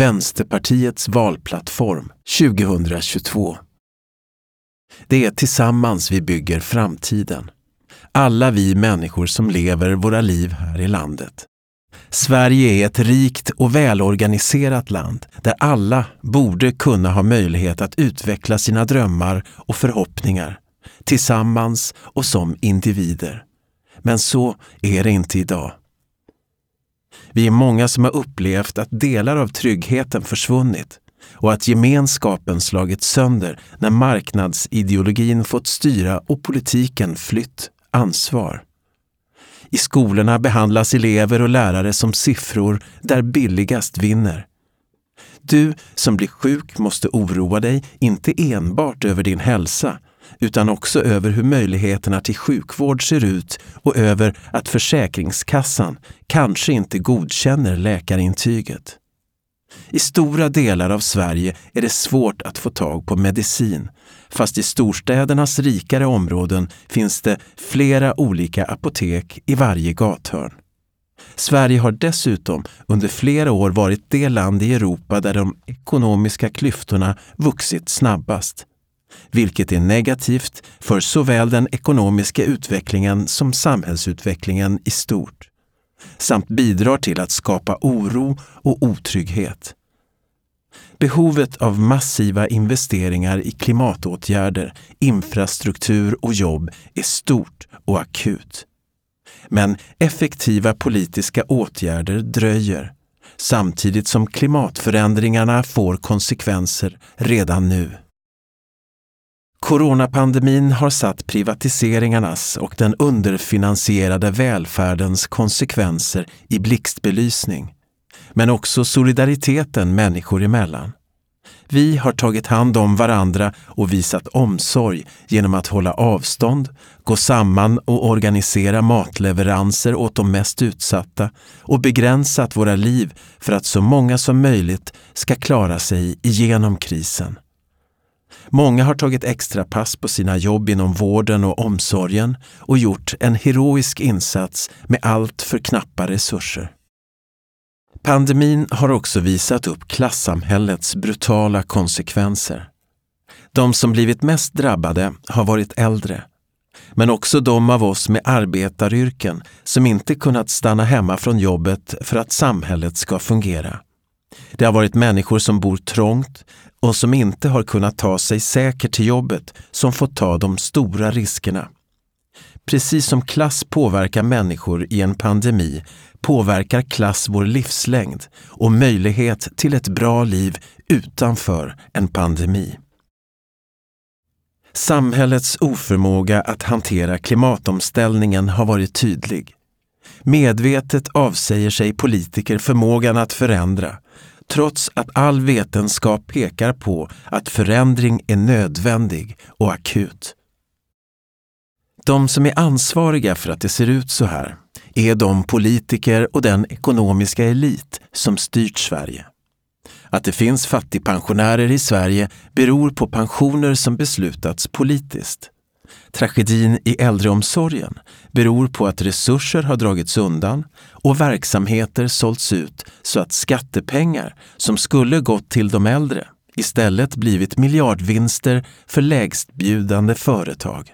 Vänsterpartiets valplattform 2022. Det är tillsammans vi bygger framtiden. Alla vi människor som lever våra liv här i landet. Sverige är ett rikt och välorganiserat land där alla borde kunna ha möjlighet att utveckla sina drömmar och förhoppningar tillsammans och som individer. Men så är det inte idag. Vi är många som har upplevt att delar av tryggheten försvunnit och att gemenskapen slagits sönder när marknadsideologin fått styra och politiken flytt ansvar. I skolorna behandlas elever och lärare som siffror där billigast vinner. Du som blir sjuk måste oroa dig inte enbart över din hälsa utan också över hur möjligheterna till sjukvård ser ut och över att Försäkringskassan kanske inte godkänner läkarintyget. I stora delar av Sverige är det svårt att få tag på medicin, fast i storstädernas rikare områden finns det flera olika apotek i varje gathörn. Sverige har dessutom under flera år varit det land i Europa där de ekonomiska klyftorna vuxit snabbast vilket är negativt för såväl den ekonomiska utvecklingen som samhällsutvecklingen i stort, samt bidrar till att skapa oro och otrygghet. Behovet av massiva investeringar i klimatåtgärder, infrastruktur och jobb är stort och akut. Men effektiva politiska åtgärder dröjer samtidigt som klimatförändringarna får konsekvenser redan nu. Coronapandemin har satt privatiseringarnas och den underfinansierade välfärdens konsekvenser i blixtbelysning. Men också solidariteten människor emellan. Vi har tagit hand om varandra och visat omsorg genom att hålla avstånd, gå samman och organisera matleveranser åt de mest utsatta och begränsat våra liv för att så många som möjligt ska klara sig igenom krisen. Många har tagit extra pass på sina jobb inom vården och omsorgen och gjort en heroisk insats med allt för knappa resurser. Pandemin har också visat upp klassamhällets brutala konsekvenser. De som blivit mest drabbade har varit äldre, men också de av oss med arbetaryrken som inte kunnat stanna hemma från jobbet för att samhället ska fungera. Det har varit människor som bor trångt och som inte har kunnat ta sig säkert till jobbet som fått ta de stora riskerna. Precis som klass påverkar människor i en pandemi påverkar klass vår livslängd och möjlighet till ett bra liv utanför en pandemi. Samhällets oförmåga att hantera klimatomställningen har varit tydlig. Medvetet avsäger sig politiker förmågan att förändra trots att all vetenskap pekar på att förändring är nödvändig och akut. De som är ansvariga för att det ser ut så här är de politiker och den ekonomiska elit som styrt Sverige. Att det finns fattigpensionärer i Sverige beror på pensioner som beslutats politiskt. Tragedin i äldreomsorgen beror på att resurser har dragits undan och verksamheter sålts ut så att skattepengar som skulle gått till de äldre istället blivit miljardvinster för lägstbjudande företag.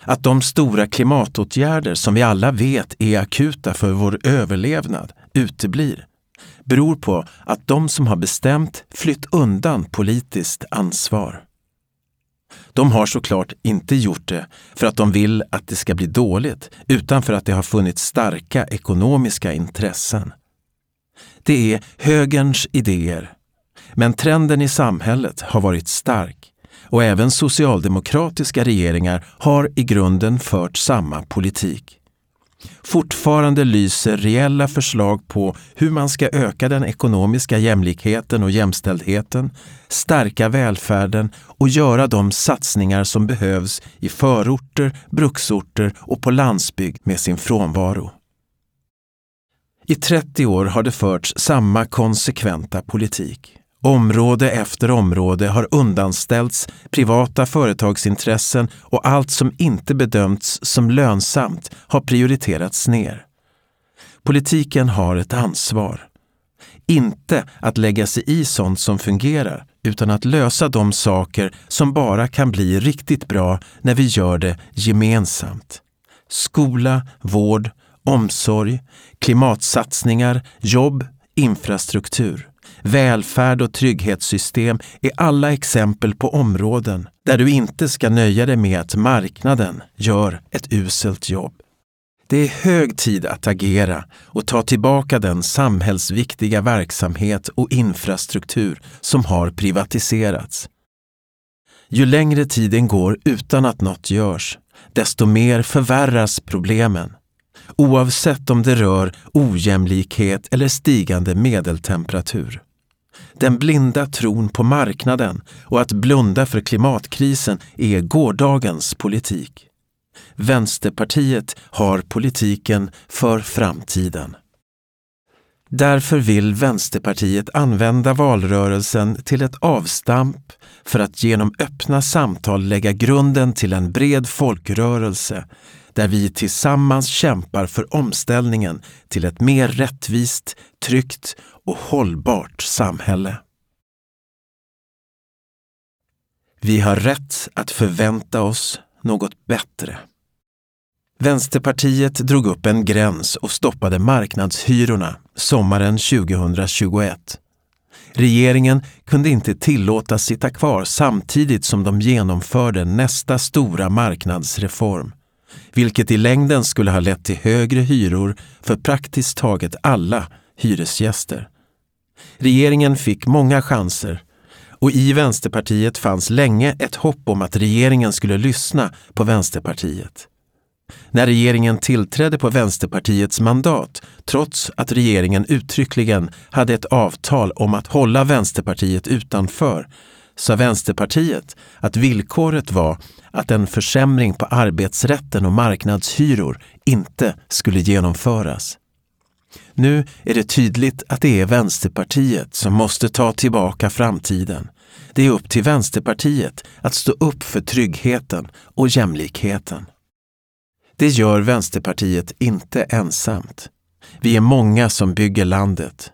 Att de stora klimatåtgärder som vi alla vet är akuta för vår överlevnad uteblir beror på att de som har bestämt flytt undan politiskt ansvar. De har såklart inte gjort det för att de vill att det ska bli dåligt, utan för att det har funnits starka ekonomiska intressen. Det är högerns idéer. Men trenden i samhället har varit stark och även socialdemokratiska regeringar har i grunden fört samma politik. Fortfarande lyser reella förslag på hur man ska öka den ekonomiska jämlikheten och jämställdheten, stärka välfärden och göra de satsningar som behövs i förorter, bruksorter och på landsbygd med sin frånvaro. I 30 år har det förts samma konsekventa politik. Område efter område har undanställts privata företagsintressen och allt som inte bedömts som lönsamt har prioriterats ner. Politiken har ett ansvar. inte att lägga sig i sånt som fungerar, utan att lösa de saker som bara kan bli riktigt bra när vi gör det gemensamt. Skola, vård, omsorg, klimatsatsningar, jobb, infrastruktur. Välfärd och trygghetssystem är alla exempel på områden där du inte ska nöja dig med att marknaden gör ett uselt jobb. Det är hög tid att agera och ta tillbaka den samhällsviktiga verksamhet och infrastruktur som har privatiserats. Ju längre tiden går utan att något görs, desto mer förvärras problemen. Oavsett om det rör ojämlikhet eller stigande medeltemperatur. Den blinda tron på marknaden och att blunda för klimatkrisen är gårdagens politik. Vänsterpartiet har politiken för framtiden. Därför vill Vänsterpartiet använda valrörelsen till ett avstamp för att genom öppna samtal lägga grunden till en bred folkrörelse där vi tillsammans kämpar för omställningen till ett mer rättvist, tryggt och hållbart samhälle. Vi har rätt att förvänta oss något bättre. Vänsterpartiet drog upp en gräns och stoppade marknadshyrorna sommaren 2021. Regeringen kunde inte tillåtas sitta kvar samtidigt som de genomförde nästa stora marknadsreform, vilket i längden skulle ha lett till högre hyror för praktiskt taget alla hyresgäster. Regeringen fick många chanser och i Vänsterpartiet fanns länge ett hopp om att regeringen skulle lyssna på Vänsterpartiet. När regeringen tillträdde på Vänsterpartiets mandat, trots att regeringen uttryckligen hade ett avtal om att hålla Vänsterpartiet utanför, sa Vänsterpartiet att villkoret var att en försämring på arbetsrätten och marknadshyror inte skulle genomföras. Nu är det tydligt att det är Vänsterpartiet som måste ta tillbaka framtiden. Det är upp till Vänsterpartiet att stå upp för tryggheten och jämlikheten. Det gör Vänsterpartiet inte ensamt. Vi är många som bygger landet.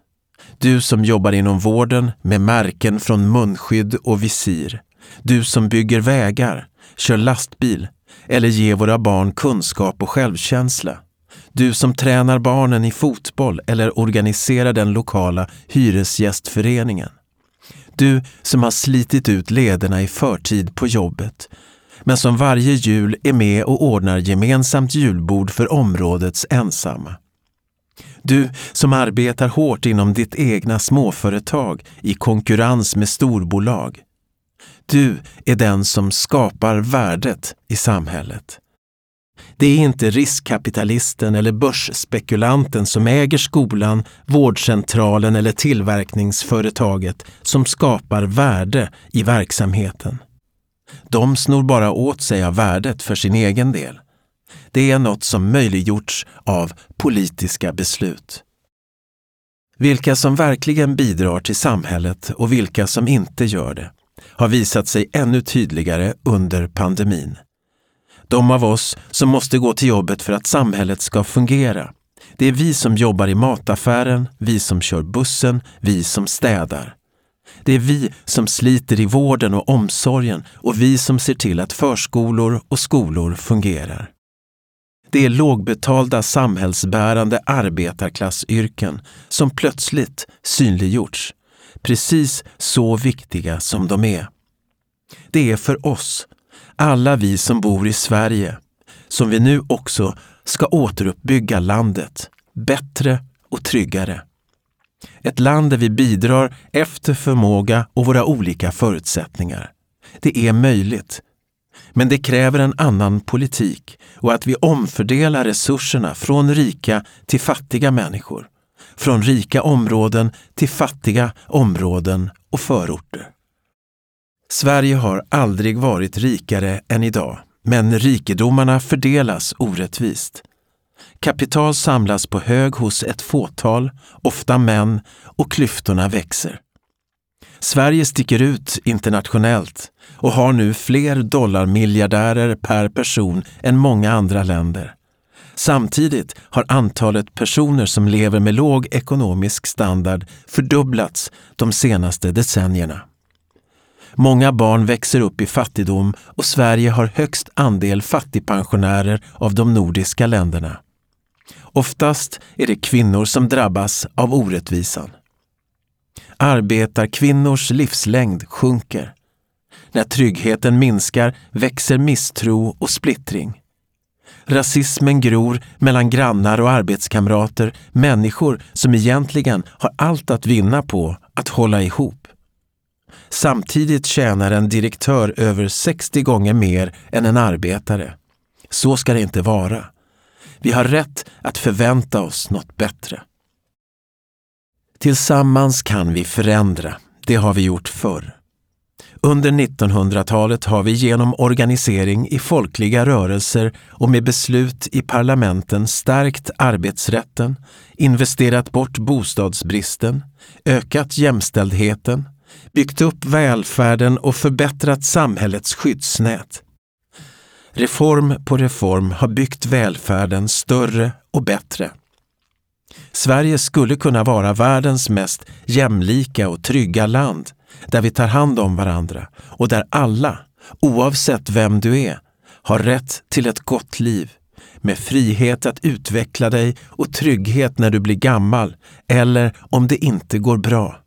Du som jobbar inom vården med märken från munskydd och visir. Du som bygger vägar, kör lastbil eller ger våra barn kunskap och självkänsla. Du som tränar barnen i fotboll eller organiserar den lokala hyresgästföreningen. Du som har slitit ut lederna i förtid på jobbet men som varje jul är med och ordnar gemensamt julbord för områdets ensamma. Du som arbetar hårt inom ditt egna småföretag i konkurrens med storbolag. Du är den som skapar värdet i samhället. Det är inte riskkapitalisten eller börsspekulanten som äger skolan, vårdcentralen eller tillverkningsföretaget som skapar värde i verksamheten. De snor bara åt sig av värdet för sin egen del. Det är något som möjliggjorts av politiska beslut. Vilka som verkligen bidrar till samhället och vilka som inte gör det har visat sig ännu tydligare under pandemin. De av oss som måste gå till jobbet för att samhället ska fungera. Det är vi som jobbar i mataffären, vi som kör bussen, vi som städar. Det är vi som sliter i vården och omsorgen och vi som ser till att förskolor och skolor fungerar. Det är lågbetalda samhällsbärande arbetarklassyrken som plötsligt synliggjorts, precis så viktiga som de är. Det är för oss, alla vi som bor i Sverige, som vi nu också ska återuppbygga landet bättre och tryggare. Ett land där vi bidrar efter förmåga och våra olika förutsättningar. Det är möjligt. Men det kräver en annan politik och att vi omfördelar resurserna från rika till fattiga människor. Från rika områden till fattiga områden och förorter. Sverige har aldrig varit rikare än idag, men rikedomarna fördelas orättvist. Kapital samlas på hög hos ett fåtal, ofta män, och klyftorna växer. Sverige sticker ut internationellt och har nu fler dollarmiljardärer per person än många andra länder. Samtidigt har antalet personer som lever med låg ekonomisk standard fördubblats de senaste decennierna. Många barn växer upp i fattigdom och Sverige har högst andel fattigpensionärer av de nordiska länderna. Oftast är det kvinnor som drabbas av orättvisan. Arbetarkvinnors livslängd sjunker. När tryggheten minskar växer misstro och splittring. Rasismen gror mellan grannar och arbetskamrater, människor som egentligen har allt att vinna på att hålla ihop. Samtidigt tjänar en direktör över 60 gånger mer än en arbetare. Så ska det inte vara. Vi har rätt att förvänta oss något bättre. Tillsammans kan vi förändra. Det har vi gjort förr. Under 1900-talet har vi genom organisering i folkliga rörelser och med beslut i parlamenten stärkt arbetsrätten, investerat bort bostadsbristen, ökat jämställdheten, byggt upp välfärden och förbättrat samhällets skyddsnät. Reform på reform har byggt välfärden större och bättre. Sverige skulle kunna vara världens mest jämlika och trygga land där vi tar hand om varandra och där alla, oavsett vem du är, har rätt till ett gott liv med frihet att utveckla dig och trygghet när du blir gammal eller om det inte går bra.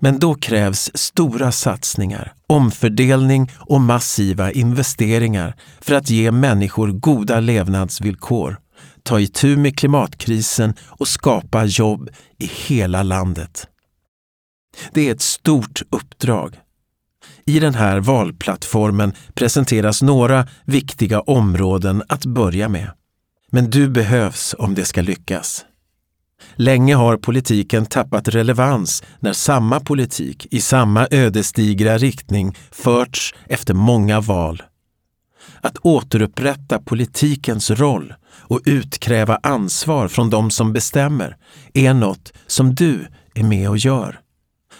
Men då krävs stora satsningar, omfördelning och massiva investeringar för att ge människor goda levnadsvillkor, ta itu med klimatkrisen och skapa jobb i hela landet. Det är ett stort uppdrag. I den här valplattformen presenteras några viktiga områden att börja med. Men du behövs om det ska lyckas. Länge har politiken tappat relevans när samma politik i samma ödesdigra riktning förts efter många val. Att återupprätta politikens roll och utkräva ansvar från de som bestämmer är något som du är med och gör.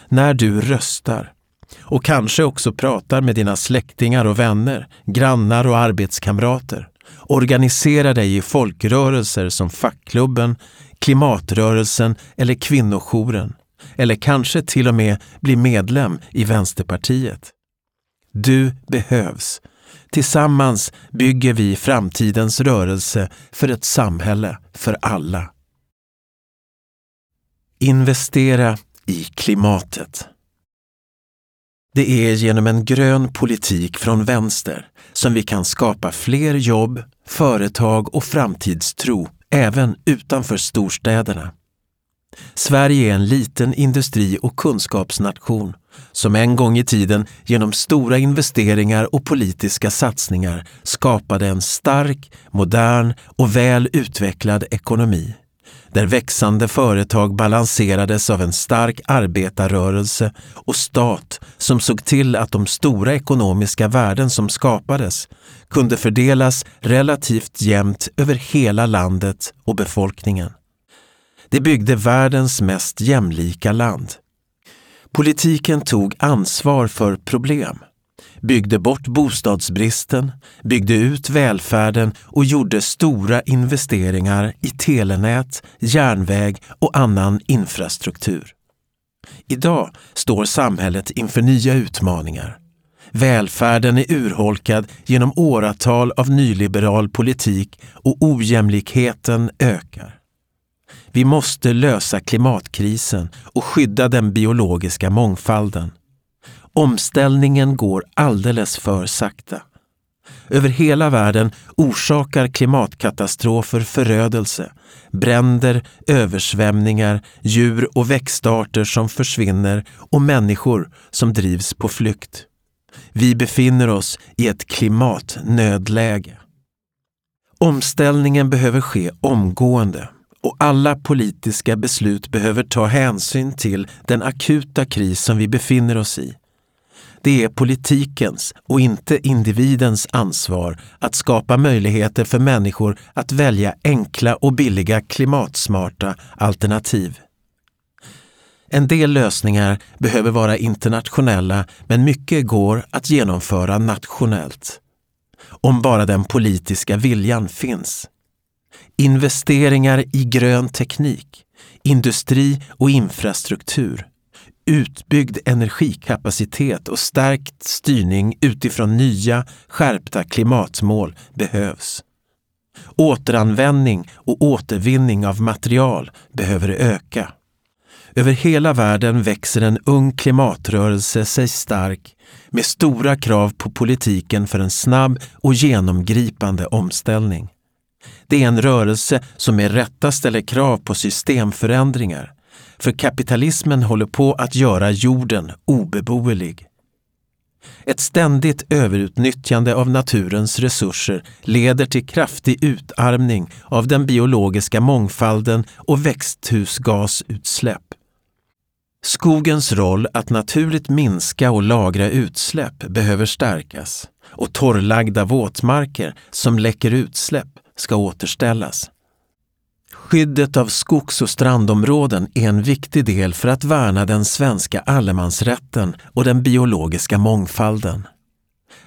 När du röstar och kanske också pratar med dina släktingar och vänner, grannar och arbetskamrater. Organisera dig i folkrörelser som fackklubben, klimatrörelsen eller kvinnojouren. Eller kanske till och med bli medlem i Vänsterpartiet. Du behövs. Tillsammans bygger vi framtidens rörelse för ett samhälle för alla. Investera i klimatet. Det är genom en grön politik från vänster som vi kan skapa fler jobb, företag och framtidstro även utanför storstäderna. Sverige är en liten industri och kunskapsnation som en gång i tiden genom stora investeringar och politiska satsningar skapade en stark, modern och väl utvecklad ekonomi där växande företag balanserades av en stark arbetarrörelse och stat som såg till att de stora ekonomiska värden som skapades kunde fördelas relativt jämnt över hela landet och befolkningen. Det byggde världens mest jämlika land. Politiken tog ansvar för problem byggde bort bostadsbristen, byggde ut välfärden och gjorde stora investeringar i telenät, järnväg och annan infrastruktur. Idag står samhället inför nya utmaningar. Välfärden är urholkad genom åratal av nyliberal politik och ojämlikheten ökar. Vi måste lösa klimatkrisen och skydda den biologiska mångfalden. Omställningen går alldeles för sakta. Över hela världen orsakar klimatkatastrofer förödelse, bränder, översvämningar, djur och växtarter som försvinner och människor som drivs på flykt. Vi befinner oss i ett klimatnödläge. Omställningen behöver ske omgående och alla politiska beslut behöver ta hänsyn till den akuta kris som vi befinner oss i. Det är politikens och inte individens ansvar att skapa möjligheter för människor att välja enkla och billiga klimatsmarta alternativ. En del lösningar behöver vara internationella men mycket går att genomföra nationellt. Om bara den politiska viljan finns. investeringar i grön teknik, industri och infrastruktur, utbyggd energikapacitet och stärkt styrning utifrån nya, skärpta klimatmål behövs. Återanvändning och återvinning av material behöver öka. Över hela världen växer en ung klimatrörelse sig stark med stora krav på politiken för en snabb och genomgripande omställning. Det är en rörelse som med rätta ställer krav på systemförändringar. För kapitalismen håller på att göra jorden obeboelig. Ett ständigt överutnyttjande av naturens resurser leder till kraftig utarmning av den biologiska mångfalden och växthusgasutsläpp. Skogens roll att naturligt minska och lagra utsläpp behöver stärkas och torrlagda våtmarker som läcker utsläpp ska återställas. Skyddet av skogs och strandområden är en viktig del för att värna den svenska allemansrätten och den biologiska mångfalden.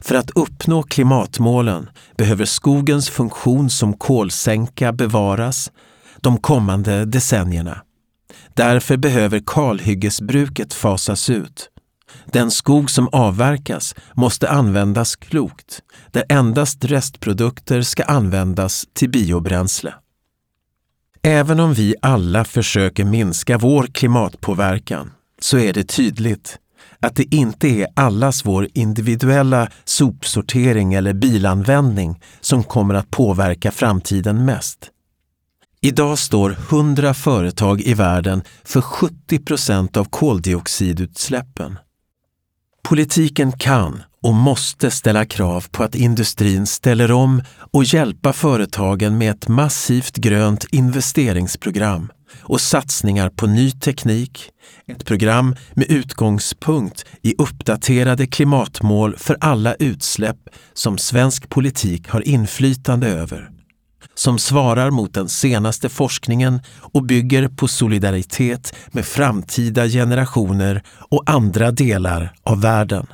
För att uppnå klimatmålen behöver skogens funktion som kolsänka bevaras de kommande decennierna. Därför behöver kalhyggesbruket fasas ut. Den skog som avverkas måste användas klokt, där endast restprodukter ska användas till biobränsle. Även om vi alla försöker minska vår klimatpåverkan så är det tydligt att det inte är allas vår individuella sopsortering eller bilanvändning som kommer att påverka framtiden mest. Idag står 100 företag i världen för 70 procent av koldioxidutsläppen. Politiken kan och måste ställa krav på att industrin ställer om och hjälpa företagen med ett massivt grönt investeringsprogram och satsningar på ny teknik, ett program med utgångspunkt i uppdaterade klimatmål för alla utsläpp som svensk politik har inflytande över som svarar mot den senaste forskningen och bygger på solidaritet med framtida generationer och andra delar av världen.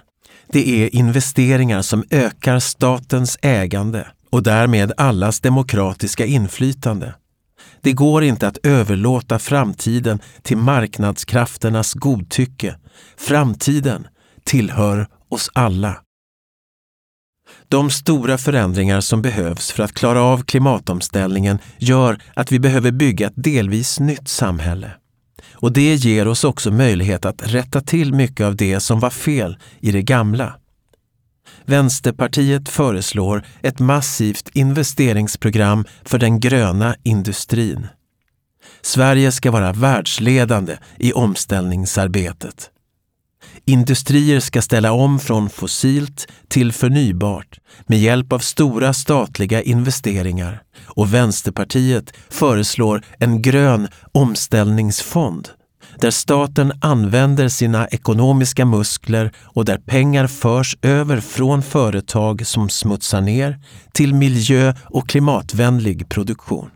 Det är investeringar som ökar statens ägande och därmed allas demokratiska inflytande. Det går inte att överlåta framtiden till marknadskrafternas godtycke. Framtiden tillhör oss alla. De stora förändringar som behövs för att klara av klimatomställningen gör att vi behöver bygga ett delvis nytt samhälle. Och det ger oss också möjlighet att rätta till mycket av det som var fel i det gamla. Vänsterpartiet föreslår ett massivt investeringsprogram för den gröna industrin. Sverige ska vara världsledande i omställningsarbetet. Industrier ska ställa om från fossilt till förnybart med hjälp av stora statliga investeringar och Vänsterpartiet föreslår en grön omställningsfond där staten använder sina ekonomiska muskler och där pengar förs över från företag som smutsar ner till miljö och klimatvänlig produktion.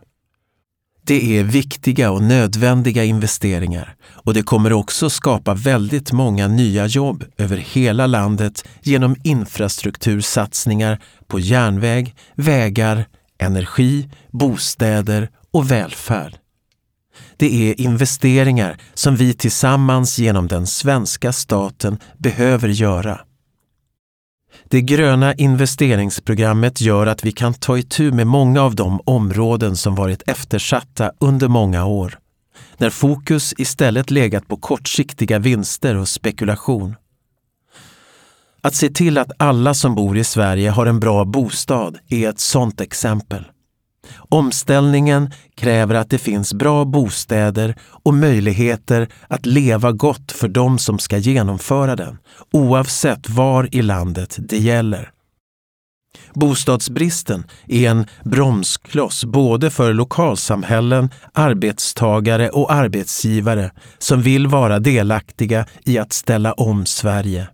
Det är viktiga och nödvändiga investeringar och det kommer också skapa väldigt många nya jobb över hela landet genom infrastruktursatsningar på järnväg, vägar, energi, bostäder och välfärd. Det är investeringar som vi tillsammans genom den svenska staten behöver göra. Det gröna investeringsprogrammet gör att vi kan ta itu med många av de områden som varit eftersatta under många år, när fokus istället legat på kortsiktiga vinster och spekulation. Att se till att alla som bor i Sverige har en bra bostad är ett sådant exempel. Omställningen kräver att det finns bra bostäder och möjligheter att leva gott för de som ska genomföra den, oavsett var i landet det gäller. Bostadsbristen är en bromskloss både för lokalsamhällen, arbetstagare och arbetsgivare som vill vara delaktiga i att ställa om Sverige.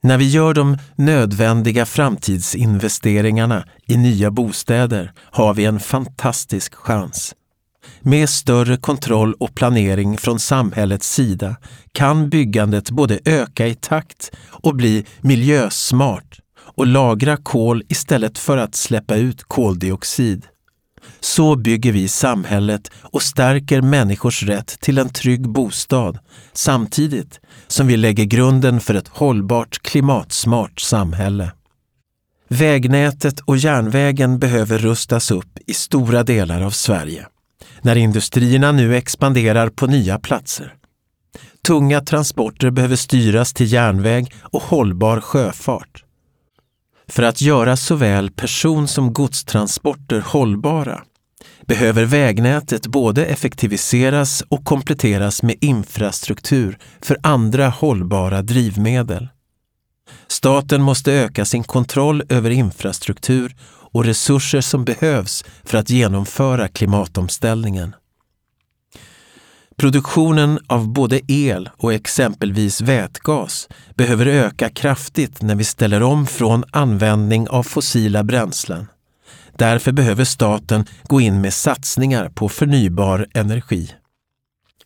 När vi gör de nödvändiga framtidsinvesteringarna i nya bostäder har vi en fantastisk chans. Med större kontroll och planering från samhällets sida kan byggandet både öka i takt och bli miljösmart och lagra kol istället för att släppa ut koldioxid. Så bygger vi samhället och stärker människors rätt till en trygg bostad samtidigt som vi lägger grunden för ett hållbart klimatsmart samhälle. Vägnätet och järnvägen behöver rustas upp i stora delar av Sverige när industrierna nu expanderar på nya platser. Tunga transporter behöver styras till järnväg och hållbar sjöfart. För att göra såväl person som godstransporter hållbara behöver vägnätet både effektiviseras och kompletteras med infrastruktur för andra hållbara drivmedel. Staten måste öka sin kontroll över infrastruktur och resurser som behövs för att genomföra klimatomställningen. Produktionen av både el och exempelvis vätgas behöver öka kraftigt när vi ställer om från användning av fossila bränslen. Därför behöver staten gå in med satsningar på förnybar energi.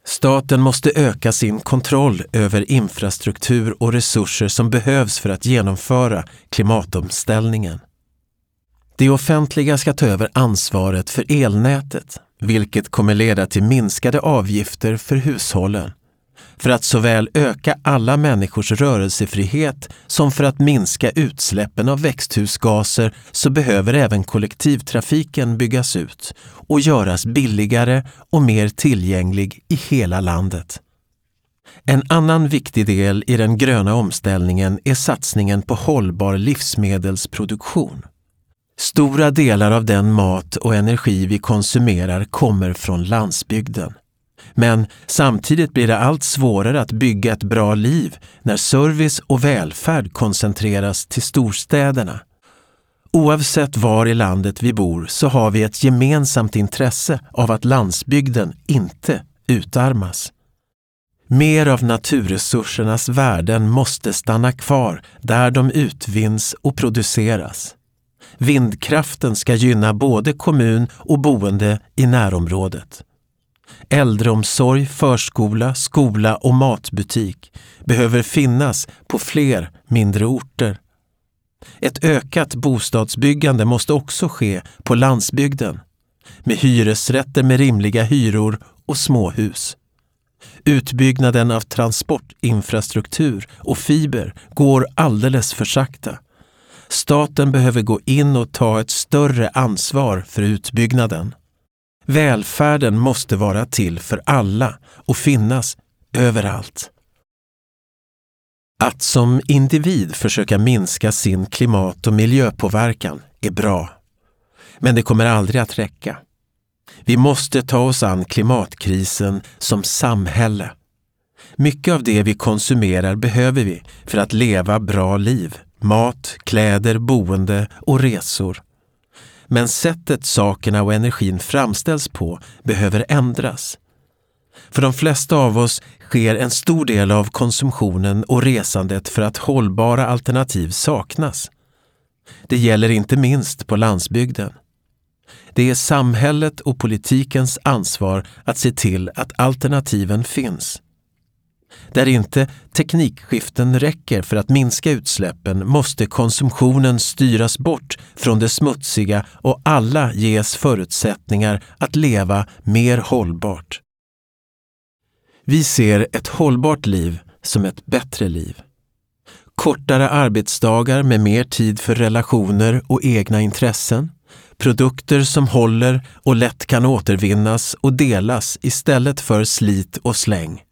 Staten måste öka sin kontroll över infrastruktur och resurser som behövs för att genomföra klimatomställningen. Det offentliga ska ta över ansvaret för elnätet, vilket kommer leda till minskade avgifter för hushållen. För att såväl öka alla människors rörelsefrihet som för att minska utsläppen av växthusgaser så behöver även kollektivtrafiken byggas ut och göras billigare och mer tillgänglig i hela landet. En annan viktig del i den gröna omställningen är satsningen på hållbar livsmedelsproduktion. Stora delar av den mat och energi vi konsumerar kommer från landsbygden. Men samtidigt blir det allt svårare att bygga ett bra liv när service och välfärd koncentreras till storstäderna. Oavsett var i landet vi bor så har vi ett gemensamt intresse av att landsbygden inte utarmas. Mer av naturresursernas värden måste stanna kvar där de utvinns och produceras. Vindkraften ska gynna både kommun och boende i närområdet. Äldreomsorg, förskola, skola och matbutik behöver finnas på fler mindre orter. Ett ökat bostadsbyggande måste också ske på landsbygden med hyresrätter med rimliga hyror och småhus. Utbyggnaden av transportinfrastruktur och fiber går alldeles för sakta. Staten behöver gå in och ta ett större ansvar för utbyggnaden. Välfärden måste vara till för alla och finnas överallt. Att som individ försöka minska sin klimat och miljöpåverkan är bra. Men det kommer aldrig att räcka. Vi måste ta oss an klimatkrisen som samhälle. Mycket av det vi konsumerar behöver vi för att leva bra liv. Mat, kläder, boende och resor. Men sättet sakerna och energin framställs på behöver ändras. För de flesta av oss sker en stor del av konsumtionen och resandet för att hållbara alternativ saknas. Det gäller inte minst på landsbygden. Det är samhället och politikens ansvar att se till att alternativen finns. Där inte teknikskiften räcker för att minska utsläppen måste konsumtionen styras bort från det smutsiga och alla ges förutsättningar att leva mer hållbart. Vi ser ett hållbart liv som ett bättre liv. Kortare arbetsdagar med mer tid för relationer och egna intressen. Produkter som håller och lätt kan återvinnas och delas istället för slit och släng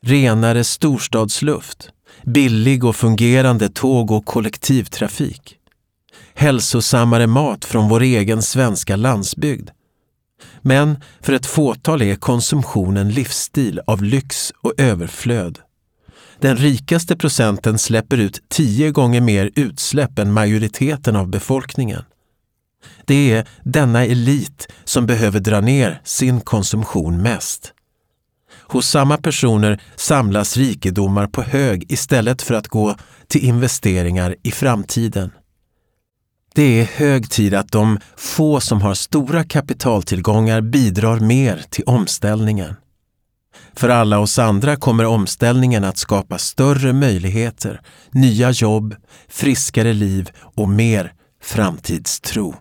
renare storstadsluft, billig och fungerande tåg och kollektivtrafik, hälsosammare mat från vår egen svenska landsbygd. Men för ett fåtal är konsumtionen livsstil av lyx och överflöd. Den rikaste procenten släpper ut tio gånger mer utsläpp än majoriteten av befolkningen. Det är denna elit som behöver dra ner sin konsumtion mest. Hos samma personer samlas rikedomar på hög istället för att gå till investeringar i framtiden. Det är hög tid att de få som har stora kapitaltillgångar bidrar mer till omställningen. För alla oss andra kommer omställningen att skapa större möjligheter, nya jobb, friskare liv och mer framtidstro.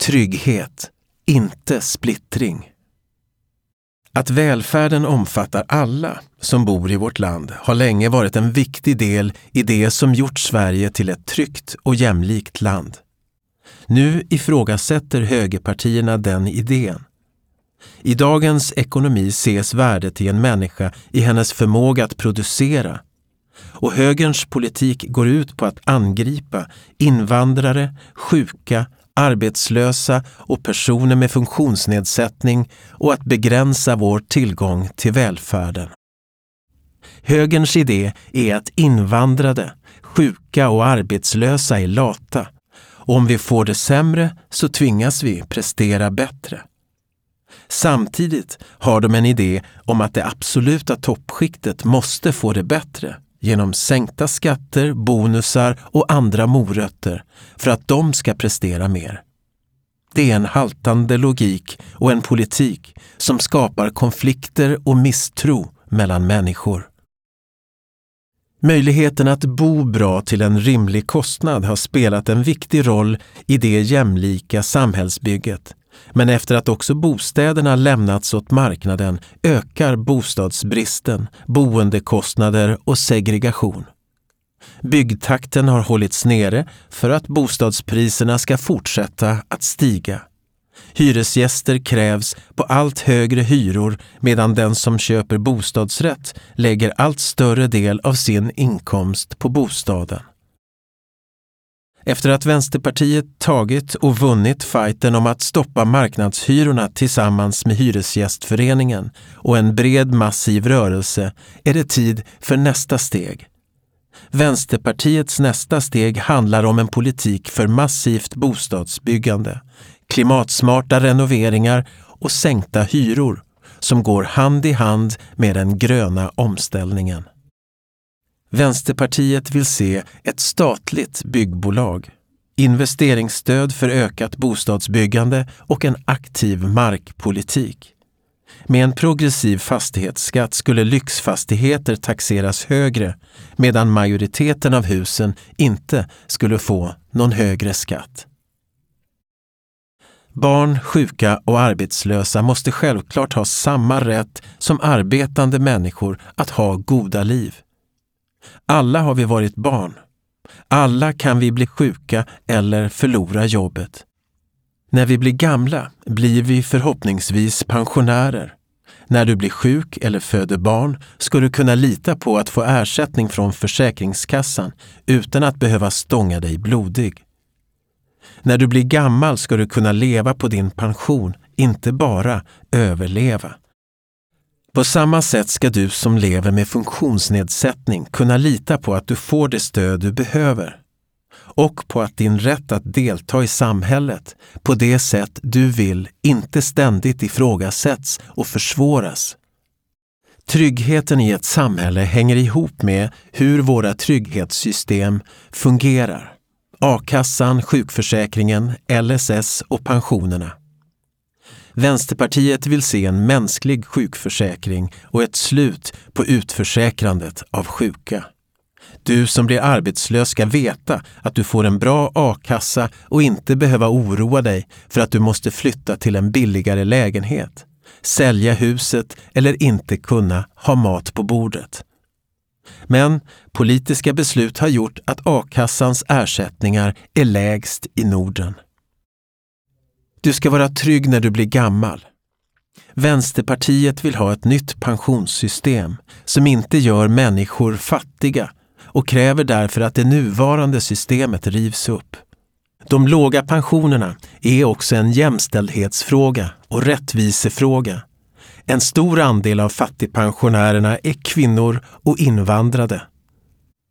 trygghet, inte splittring. Att välfärden omfattar alla som bor i vårt land har länge varit en viktig del i det som gjort Sverige till ett tryggt och jämlikt land. Nu ifrågasätter högerpartierna den idén. I dagens ekonomi ses värdet i en människa i hennes förmåga att producera. Och högerns politik går ut på att angripa invandrare, sjuka, arbetslösa och personer med funktionsnedsättning och att begränsa vår tillgång till välfärden. Högerns idé är att invandrade, sjuka och arbetslösa är lata och om vi får det sämre så tvingas vi prestera bättre. Samtidigt har de en idé om att det absoluta toppskiktet måste få det bättre genom sänkta skatter, bonusar och andra morötter för att de ska prestera mer. Det är en haltande logik och en politik som skapar konflikter och misstro mellan människor. Möjligheten att bo bra till en rimlig kostnad har spelat en viktig roll i det jämlika samhällsbygget. Men efter att också bostäderna lämnats åt marknaden ökar bostadsbristen, boendekostnader och segregation. Byggtakten har hållits nere för att bostadspriserna ska fortsätta att stiga. Hyresgäster krävs på allt högre hyror medan den som köper bostadsrätt lägger allt större del av sin inkomst på bostaden. Efter att Vänsterpartiet tagit och vunnit fighten om att stoppa marknadshyrorna tillsammans med Hyresgästföreningen och en bred massiv rörelse är det tid för nästa steg. Vänsterpartiets nästa steg handlar om en politik för massivt bostadsbyggande, klimatsmarta renoveringar och sänkta hyror som går hand i hand med den gröna omställningen. Vänsterpartiet vill se ett statligt byggbolag, investeringsstöd för ökat bostadsbyggande och en aktiv markpolitik. Med en progressiv fastighetsskatt skulle lyxfastigheter taxeras högre medan majoriteten av husen inte skulle få någon högre skatt. Barn, sjuka och arbetslösa måste självklart ha samma rätt som arbetande människor att ha goda liv. Alla har vi varit barn. Alla kan vi bli sjuka eller förlora jobbet. När vi blir gamla blir vi förhoppningsvis pensionärer. När du blir sjuk eller föder barn ska du kunna lita på att få ersättning från Försäkringskassan utan att behöva stånga dig blodig. När du blir gammal ska du kunna leva på din pension, inte bara överleva. På samma sätt ska du som lever med funktionsnedsättning kunna lita på att du får det stöd du behöver och på att din rätt att delta i samhället på det sätt du vill inte ständigt ifrågasätts och försvåras. Tryggheten i ett samhälle hänger ihop med hur våra trygghetssystem fungerar. A-kassan, sjukförsäkringen, LSS och pensionerna. Vänsterpartiet vill se en mänsklig sjukförsäkring och ett slut på utförsäkrandet av sjuka. Du som blir arbetslös ska veta att du får en bra a-kassa och inte behöva oroa dig för att du måste flytta till en billigare lägenhet, sälja huset eller inte kunna ha mat på bordet. Men politiska beslut har gjort att a-kassans ersättningar är lägst i Norden. Du ska vara trygg när du blir gammal. Vänsterpartiet vill ha ett nytt pensionssystem som inte gör människor fattiga och kräver därför att det nuvarande systemet rivs upp. De låga pensionerna är också en jämställdhetsfråga och rättvisefråga. En stor andel av fattigpensionärerna är kvinnor och invandrade.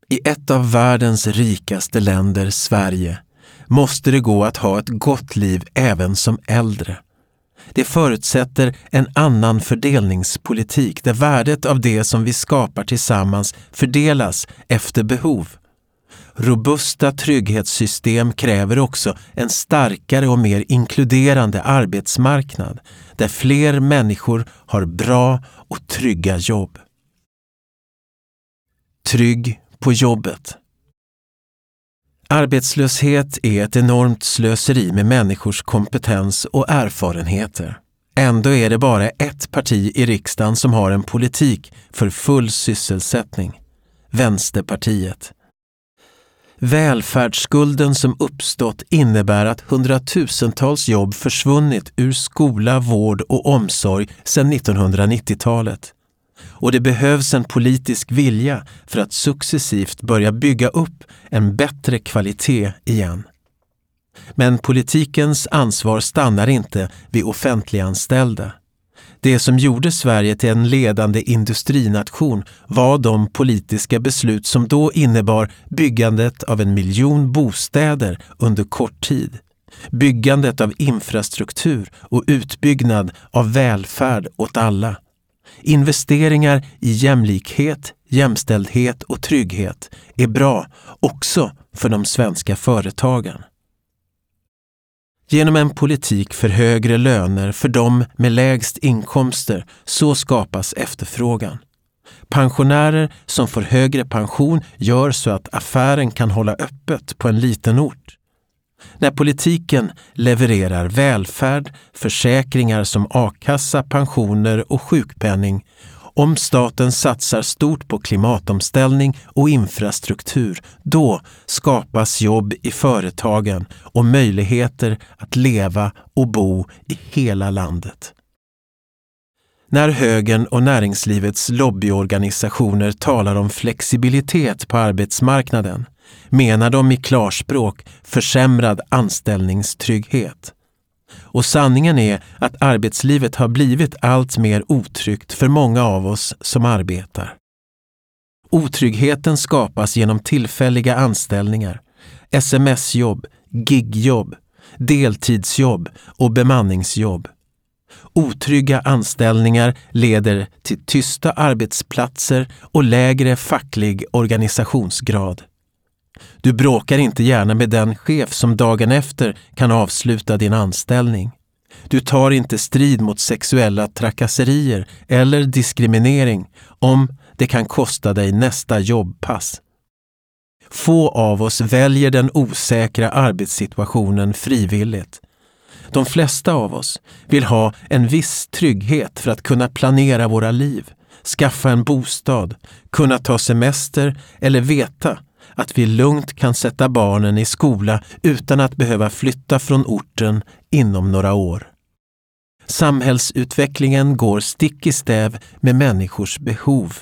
I ett av världens rikaste länder, Sverige, måste det gå att ha ett gott liv även som äldre. Det förutsätter en annan fördelningspolitik där värdet av det som vi skapar tillsammans fördelas efter behov. Robusta trygghetssystem kräver också en starkare och mer inkluderande arbetsmarknad där fler människor har bra och trygga jobb. Trygg på jobbet. Arbetslöshet är ett enormt slöseri med människors kompetens och erfarenheter. Ändå är det bara ett parti i riksdagen som har en politik för full sysselsättning. Vänsterpartiet. Välfärdsskulden som uppstått innebär att hundratusentals jobb försvunnit ur skola, vård och omsorg sedan 1990-talet. Och det behövs en politisk vilja för att successivt börja bygga upp en bättre kvalitet igen. Men politikens ansvar stannar inte vid offentliganställda. Det som gjorde Sverige till en ledande industrination var de politiska beslut som då innebar byggandet av en miljon bostäder under kort tid, byggandet av infrastruktur och utbyggnad av välfärd åt alla. Investeringar i jämlikhet, jämställdhet och trygghet är bra också för de svenska företagen. Genom en politik för högre löner för de med lägst inkomster så skapas efterfrågan. Pensionärer som får högre pension gör så att affären kan hålla öppet på en liten ort. När politiken levererar välfärd, försäkringar som a-kassa, pensioner och sjukpenning om staten satsar stort på klimatomställning och infrastruktur, då skapas jobb i företagen och möjligheter att leva och bo i hela landet. När högern och näringslivets lobbyorganisationer talar om flexibilitet på arbetsmarknaden menar de i klarspråk försämrad anställningstrygghet. Och sanningen är att arbetslivet har blivit allt mer otryggt för många av oss som arbetar. Otryggheten skapas genom tillfälliga anställningar, sms-jobb, gigjobb, deltidsjobb och bemanningsjobb. Otrygga anställningar leder till tysta arbetsplatser och lägre facklig organisationsgrad. Du bråkar inte gärna med den chef som dagen efter kan avsluta din anställning. Du tar inte strid mot sexuella trakasserier eller diskriminering om det kan kosta dig nästa jobbpass. Få av oss väljer den osäkra arbetssituationen frivilligt. De flesta av oss vill ha en viss trygghet för att kunna planera våra liv, skaffa en bostad, kunna ta semester eller veta att vi lugnt kan sätta barnen i skola utan att behöva flytta från orten inom några år. Samhällsutvecklingen går stick i stäv med människors behov.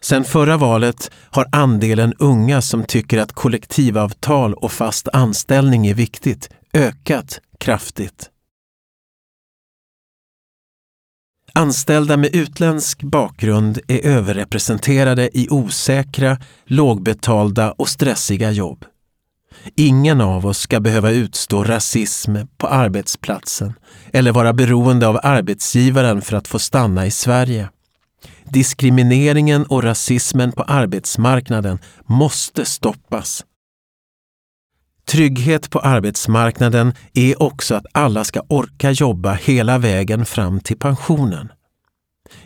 Sedan förra valet har andelen unga som tycker att kollektivavtal och fast anställning är viktigt ökat kraftigt. Anställda med utländsk bakgrund är överrepresenterade i osäkra, lågbetalda och stressiga jobb. Ingen av oss ska behöva utstå rasism på arbetsplatsen eller vara beroende av arbetsgivaren för att få stanna i Sverige. Diskrimineringen och rasismen på arbetsmarknaden måste stoppas. Trygghet på arbetsmarknaden är också att alla ska orka jobba hela vägen fram till pensionen.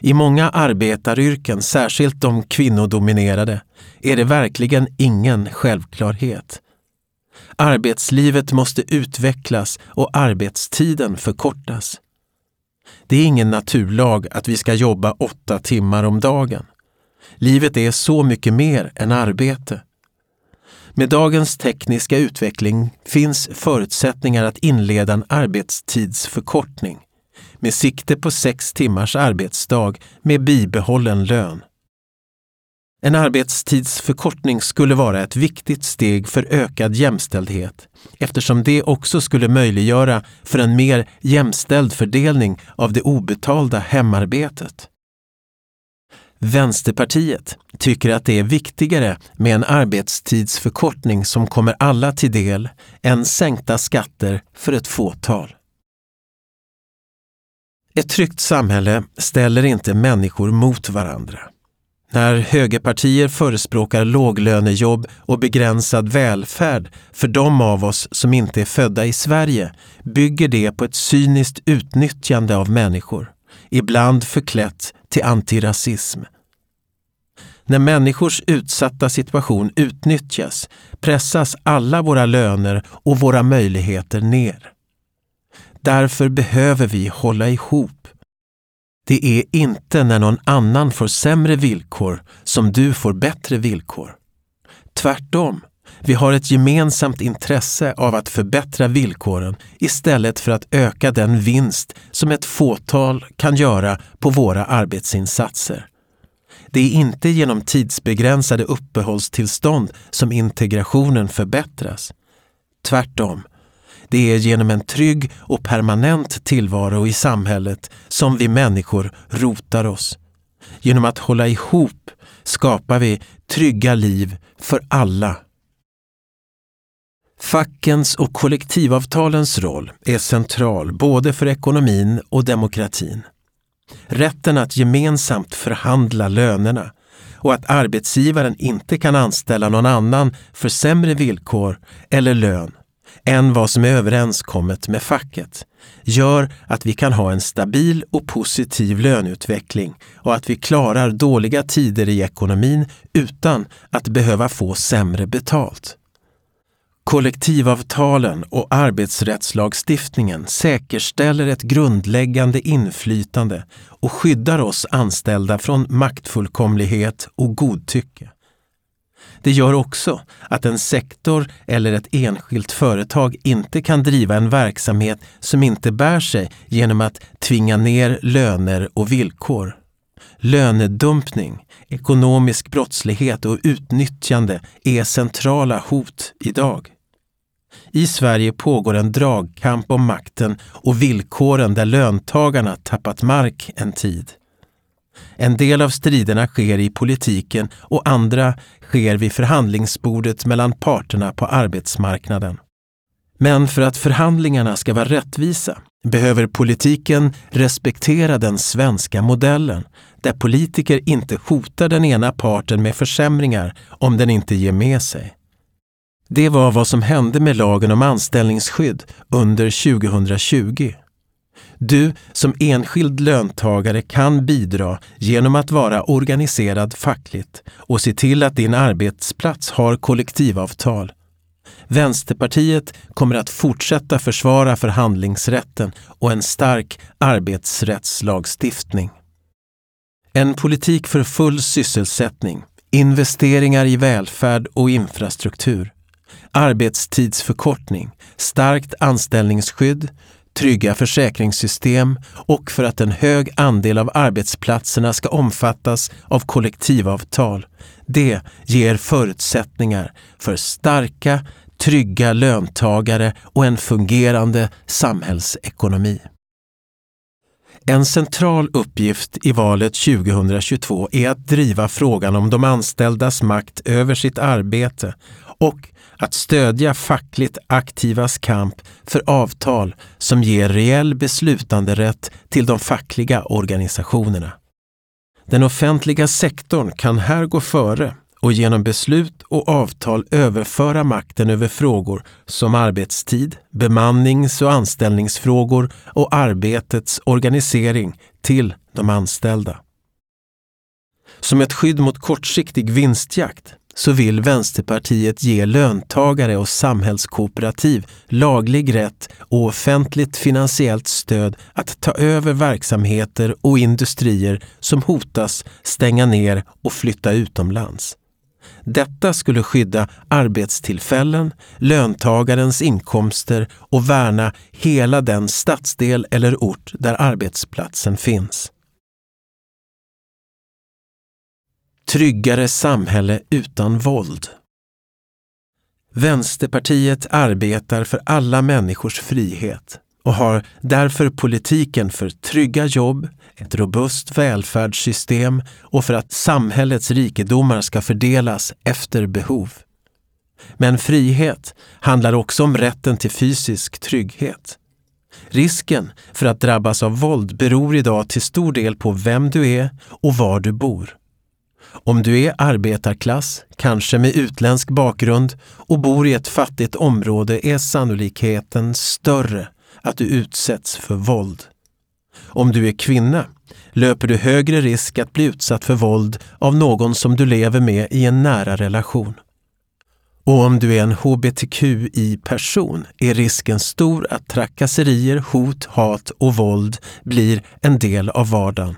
I många arbetaryrken, särskilt de kvinnodominerade, är det verkligen ingen självklarhet. Arbetslivet måste utvecklas och arbetstiden förkortas. Det är ingen naturlag att vi ska jobba åtta timmar om dagen. Livet är så mycket mer än arbete. Med dagens tekniska utveckling finns förutsättningar att inleda en arbetstidsförkortning med sikte på sex timmars arbetsdag med bibehållen lön. En arbetstidsförkortning skulle vara ett viktigt steg för ökad jämställdhet eftersom det också skulle möjliggöra för en mer jämställd fördelning av det obetalda hemarbetet. Vänsterpartiet tycker att det är viktigare med en arbetstidsförkortning som kommer alla till del än sänkta skatter för ett fåtal. Ett tryggt samhälle ställer inte människor mot varandra. När högerpartier förespråkar låglönejobb och begränsad välfärd för de av oss som inte är födda i Sverige bygger det på ett cyniskt utnyttjande av människor, ibland förklätt till antirasism. När människors utsatta situation utnyttjas pressas alla våra löner och våra möjligheter ner. Därför behöver vi hålla ihop. Det är inte när någon annan får sämre villkor som du får bättre villkor. Tvärtom, vi har ett gemensamt intresse av att förbättra villkoren istället för att öka den vinst som ett fåtal kan göra på våra arbetsinsatser. Det är inte genom tidsbegränsade uppehållstillstånd som integrationen förbättras. Tvärtom, det är genom en trygg och permanent tillvaro i samhället som vi människor rotar oss. Genom att hålla ihop skapar vi trygga liv för alla. Fackens och kollektivavtalens roll är central både för ekonomin och demokratin. Rätten att gemensamt förhandla lönerna och att arbetsgivaren inte kan anställa någon annan för sämre villkor eller lön än vad som är överenskommet med facket gör att vi kan ha en stabil och positiv löneutveckling och att vi klarar dåliga tider i ekonomin utan att behöva få sämre betalt. Kollektivavtalen och arbetsrättslagstiftningen säkerställer ett grundläggande inflytande och skyddar oss anställda från maktfullkomlighet och godtycke. Det gör också att en sektor eller ett enskilt företag inte kan driva en verksamhet som inte bär sig genom att tvinga ner löner och villkor. Lönedumpning, ekonomisk brottslighet och utnyttjande är centrala hot idag. I Sverige pågår en dragkamp om makten och villkoren där löntagarna tappat mark en tid. En del av striderna sker i politiken och andra sker vid förhandlingsbordet mellan parterna på arbetsmarknaden. Men för att förhandlingarna ska vara rättvisa behöver politiken respektera den svenska modellen där politiker inte hotar den ena parten med försämringar om den inte ger med sig. Det var vad som hände med lagen om anställningsskydd under 2020. Du som enskild löntagare kan bidra genom att vara organiserad fackligt och se till att din arbetsplats har kollektivavtal. Vänsterpartiet kommer att fortsätta försvara förhandlingsrätten och en stark arbetsrättslagstiftning. En politik för full sysselsättning, investeringar i välfärd och infrastruktur, arbetstidsförkortning, starkt anställningsskydd, trygga försäkringssystem och för att en hög andel av arbetsplatserna ska omfattas av kollektivavtal. Det ger förutsättningar för starka, trygga löntagare och en fungerande samhällsekonomi. En central uppgift i valet 2022 är att driva frågan om de anställdas makt över sitt arbete och att stödja fackligt aktivas kamp för avtal som ger reell beslutanderätt till de fackliga organisationerna. Den offentliga sektorn kan här gå före och genom beslut och avtal överföra makten över frågor som arbetstid, bemannings och anställningsfrågor och arbetets organisering till de anställda. Som ett skydd mot kortsiktig vinstjakt så vill Vänsterpartiet ge löntagare och samhällskooperativ laglig rätt och offentligt finansiellt stöd att ta över verksamheter och industrier som hotas stänga ner och flytta utomlands. Detta skulle skydda arbetstillfällen, löntagarens inkomster och värna hela den stadsdel eller ort där arbetsplatsen finns. Tryggare samhälle utan våld. Vänsterpartiet arbetar för alla människors frihet och har därför politiken för trygga jobb, ett robust välfärdssystem och för att samhällets rikedomar ska fördelas efter behov. Men frihet handlar också om rätten till fysisk trygghet. Risken för att drabbas av våld beror idag till stor del på vem du är och var du bor. Om du är arbetarklass, kanske med utländsk bakgrund och bor i ett fattigt område är sannolikheten större att du utsätts för våld. Om du är kvinna löper du högre risk att bli utsatt för våld av någon som du lever med i en nära relation. Och om du är en hbtqi-person är risken stor att trakasserier, hot, hat och våld blir en del av vardagen.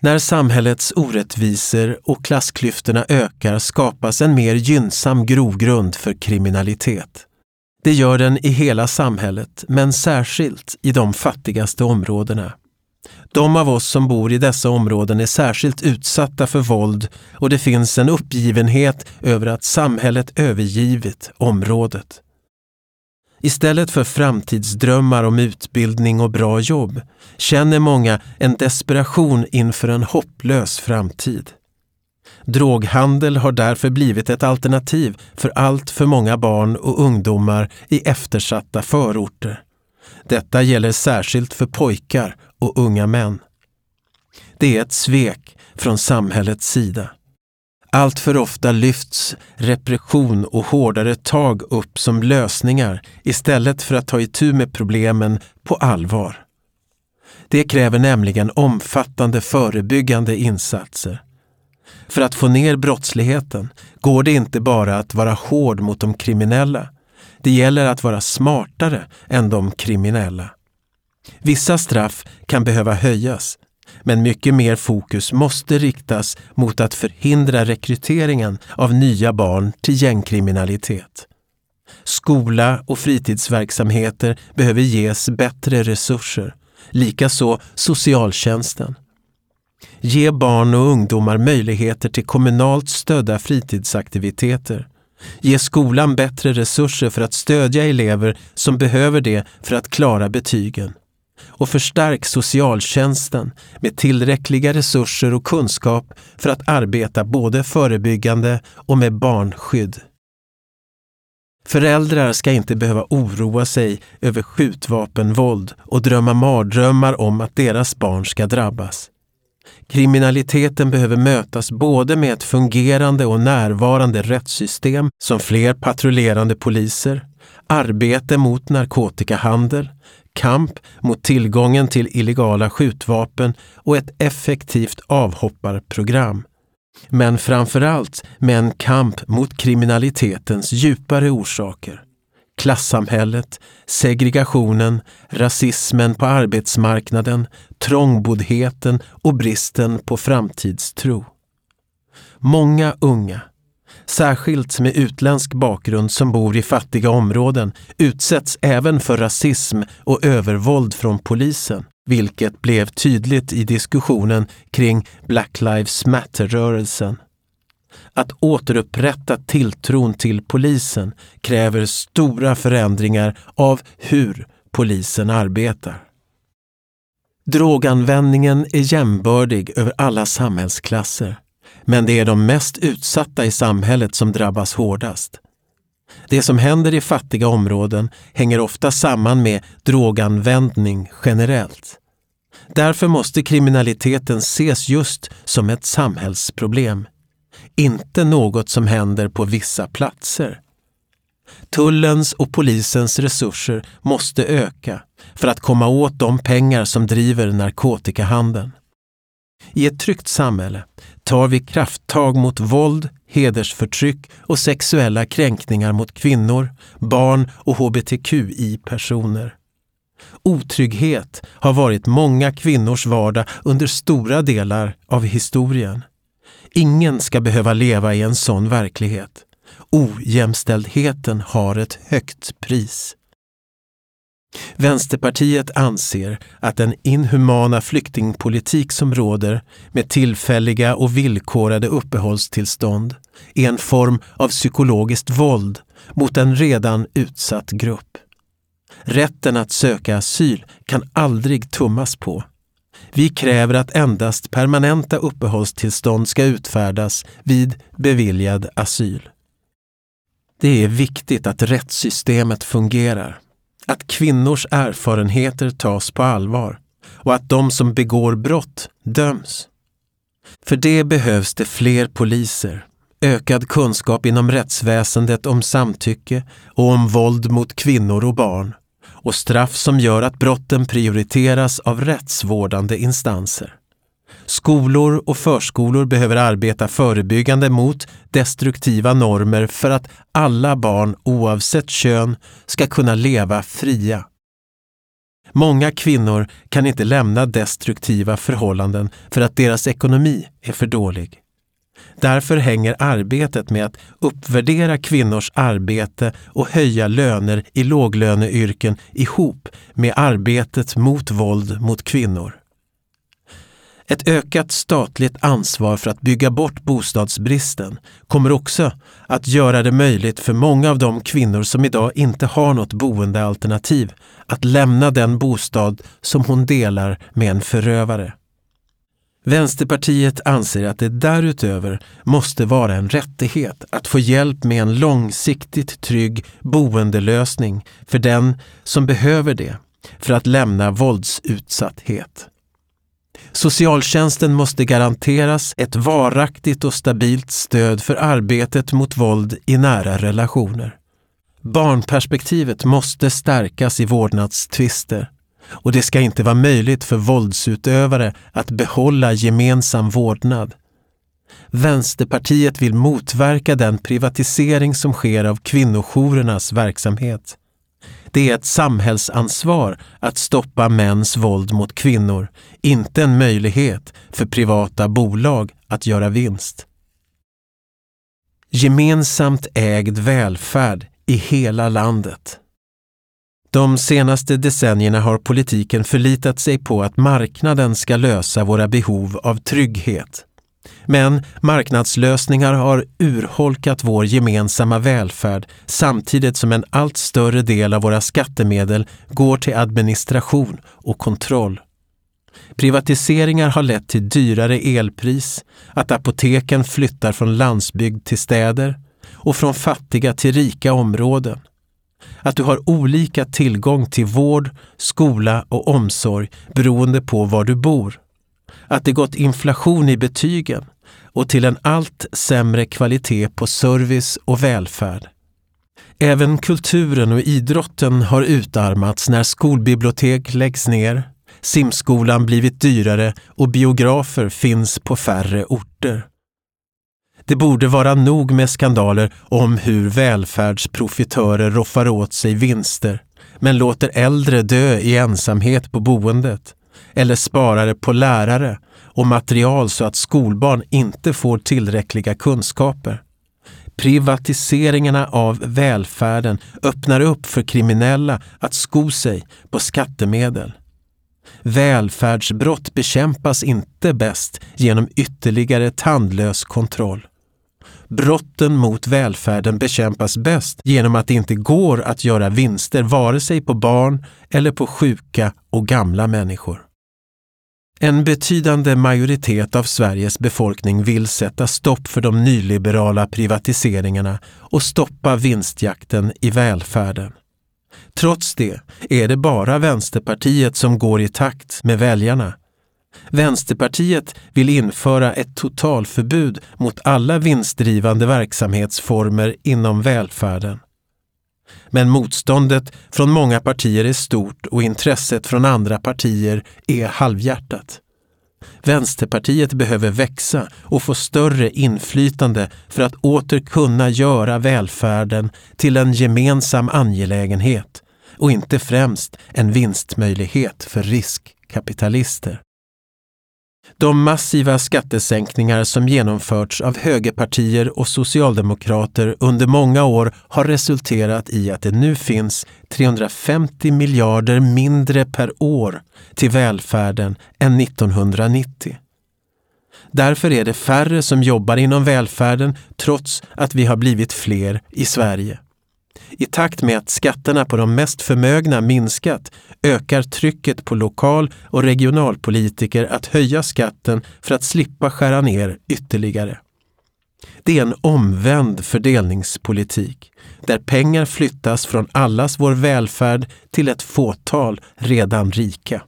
När samhällets orättvisor och klassklyftorna ökar skapas en mer gynnsam grogrund för kriminalitet. Det gör den i hela samhället, men särskilt i de fattigaste områdena. De av oss som bor i dessa områden är särskilt utsatta för våld och det finns en uppgivenhet över att samhället övergivit området. Istället för framtidsdrömmar om utbildning och bra jobb känner många en desperation inför en hopplös framtid. Droghandel har därför blivit ett alternativ för allt för många barn och ungdomar i eftersatta förorter. Detta gäller särskilt för pojkar och unga män. Det är ett svek från samhällets sida. Allt för ofta lyfts repression och hårdare tag upp som lösningar istället för att ta itu med problemen på allvar. Det kräver nämligen omfattande förebyggande insatser. För att få ner brottsligheten går det inte bara att vara hård mot de kriminella. Det gäller att vara smartare än de kriminella. Vissa straff kan behöva höjas, men mycket mer fokus måste riktas mot att förhindra rekryteringen av nya barn till gängkriminalitet. Skola och fritidsverksamheter behöver ges bättre resurser, likaså socialtjänsten. Ge barn och ungdomar möjligheter till kommunalt stödda fritidsaktiviteter. Ge skolan bättre resurser för att stödja elever som behöver det för att klara betygen och förstärk socialtjänsten med tillräckliga resurser och kunskap för att arbeta både förebyggande och med barnskydd. Föräldrar ska inte behöva oroa sig över skjutvapenvåld och drömma mardrömmar om att deras barn ska drabbas. Kriminaliteten behöver mötas både med ett fungerande och närvarande rättssystem som fler patrullerande poliser, arbete mot narkotikahandel, kamp mot tillgången till illegala skjutvapen och ett effektivt avhopparprogram. Men framförallt med en kamp mot kriminalitetens djupare orsaker. Klassamhället, segregationen, rasismen på arbetsmarknaden, trångboddheten och bristen på framtidstro. Många unga särskilt med utländsk bakgrund som bor i fattiga områden, utsätts även för rasism och övervåld från polisen, vilket blev tydligt i diskussionen kring Black Lives Matter-rörelsen. Att återupprätta tilltron till polisen kräver stora förändringar av hur polisen arbetar. Droganvändningen är jämbördig över alla samhällsklasser. Men det är de mest utsatta i samhället som drabbas hårdast. Det som händer i fattiga områden hänger ofta samman med droganvändning generellt. Därför måste kriminaliteten ses just som ett samhällsproblem, inte något som händer på vissa platser. Tullens och polisens resurser måste öka för att komma åt de pengar som driver narkotikahandeln. I ett tryggt samhälle tar vi krafttag mot våld, hedersförtryck och sexuella kränkningar mot kvinnor, barn och hbtqi-personer. Otrygghet har varit många kvinnors vardag under stora delar av historien. Ingen ska behöva leva i en sån verklighet. Ojämställdheten har ett högt pris. Vänsterpartiet anser att den inhumana flyktingpolitik som råder med tillfälliga och villkorade uppehållstillstånd är en form av psykologiskt våld mot en redan utsatt grupp. Rätten att söka asyl kan aldrig tummas på. Vi kräver att endast permanenta uppehållstillstånd ska utfärdas vid beviljad asyl. Det är viktigt att rättssystemet fungerar att kvinnors erfarenheter tas på allvar och att de som begår brott döms. För det behövs det fler poliser, ökad kunskap inom rättsväsendet om samtycke och om våld mot kvinnor och barn och straff som gör att brotten prioriteras av rättsvårdande instanser. Skolor och förskolor behöver arbeta förebyggande mot destruktiva normer för att alla barn oavsett kön ska kunna leva fria. Många kvinnor kan inte lämna destruktiva förhållanden för att deras ekonomi är för dålig. Därför hänger arbetet med att uppvärdera kvinnors arbete och höja löner i låglöneyrken ihop med arbetet mot våld mot kvinnor. Ett ökat statligt ansvar för att bygga bort bostadsbristen kommer också att göra det möjligt för många av de kvinnor som idag inte har något boendealternativ att lämna den bostad som hon delar med en förövare. Vänsterpartiet anser att det därutöver måste vara en rättighet att få hjälp med en långsiktigt trygg boendelösning för den som behöver det för att lämna våldsutsatthet. Socialtjänsten måste garanteras ett varaktigt och stabilt stöd för arbetet mot våld i nära relationer. Barnperspektivet måste stärkas i vårdnadstvister och det ska inte vara möjligt för våldsutövare att behålla gemensam vårdnad. Vänsterpartiet vill motverka den privatisering som sker av kvinnojourernas verksamhet. Det är ett samhällsansvar att stoppa mäns våld mot kvinnor, inte en möjlighet för privata bolag att göra vinst. Gemensamt ägd välfärd i hela landet. De senaste decennierna har politiken förlitat sig på att marknaden ska lösa våra behov av trygghet. Men marknadslösningar har urholkat vår gemensamma välfärd samtidigt som en allt större del av våra skattemedel går till administration och kontroll. Privatiseringar har lett till dyrare elpris, att apoteken flyttar från landsbygd till städer och från fattiga till rika områden. Att du har olika tillgång till vård, skola och omsorg beroende på var du bor. Att det gått inflation i betygen och till en allt sämre kvalitet på service och välfärd. Även kulturen och idrotten har utarmats när skolbibliotek läggs ner, simskolan blivit dyrare och biografer finns på färre orter. Det borde vara nog med skandaler om hur välfärdsprofitörer roffar åt sig vinster, men låter äldre dö i ensamhet på boendet, eller sparar på lärare och material så att skolbarn inte får tillräckliga kunskaper. Privatiseringarna av välfärden öppnar upp för kriminella att sko sig på skattemedel. Välfärdsbrott bekämpas inte bäst genom ytterligare tandlös kontroll. Brotten mot välfärden bekämpas bäst genom att det inte går att göra vinster vare sig på barn eller på sjuka och gamla människor. En betydande majoritet av Sveriges befolkning vill sätta stopp för de nyliberala privatiseringarna och stoppa vinstjakten i välfärden. Trots det är det bara Vänsterpartiet som går i takt med väljarna. Vänsterpartiet vill införa ett totalförbud mot alla vinstdrivande verksamhetsformer inom välfärden. Men motståndet från många partier är stort och intresset från andra partier är halvhjärtat. Vänsterpartiet behöver växa och få större inflytande för att åter kunna göra välfärden till en gemensam angelägenhet och inte främst en vinstmöjlighet för riskkapitalister. De massiva skattesänkningar som genomförts av högerpartier och socialdemokrater under många år har resulterat i att det nu finns 350 miljarder mindre per år till välfärden än 1990. Därför är det färre som jobbar inom välfärden trots att vi har blivit fler i Sverige. I takt med att skatterna på de mest förmögna minskat ökar trycket på lokal och regionalpolitiker att höja skatten för att slippa skära ner ytterligare. Det är en omvänd fördelningspolitik där pengar flyttas från allas vår välfärd till ett fåtal redan rika.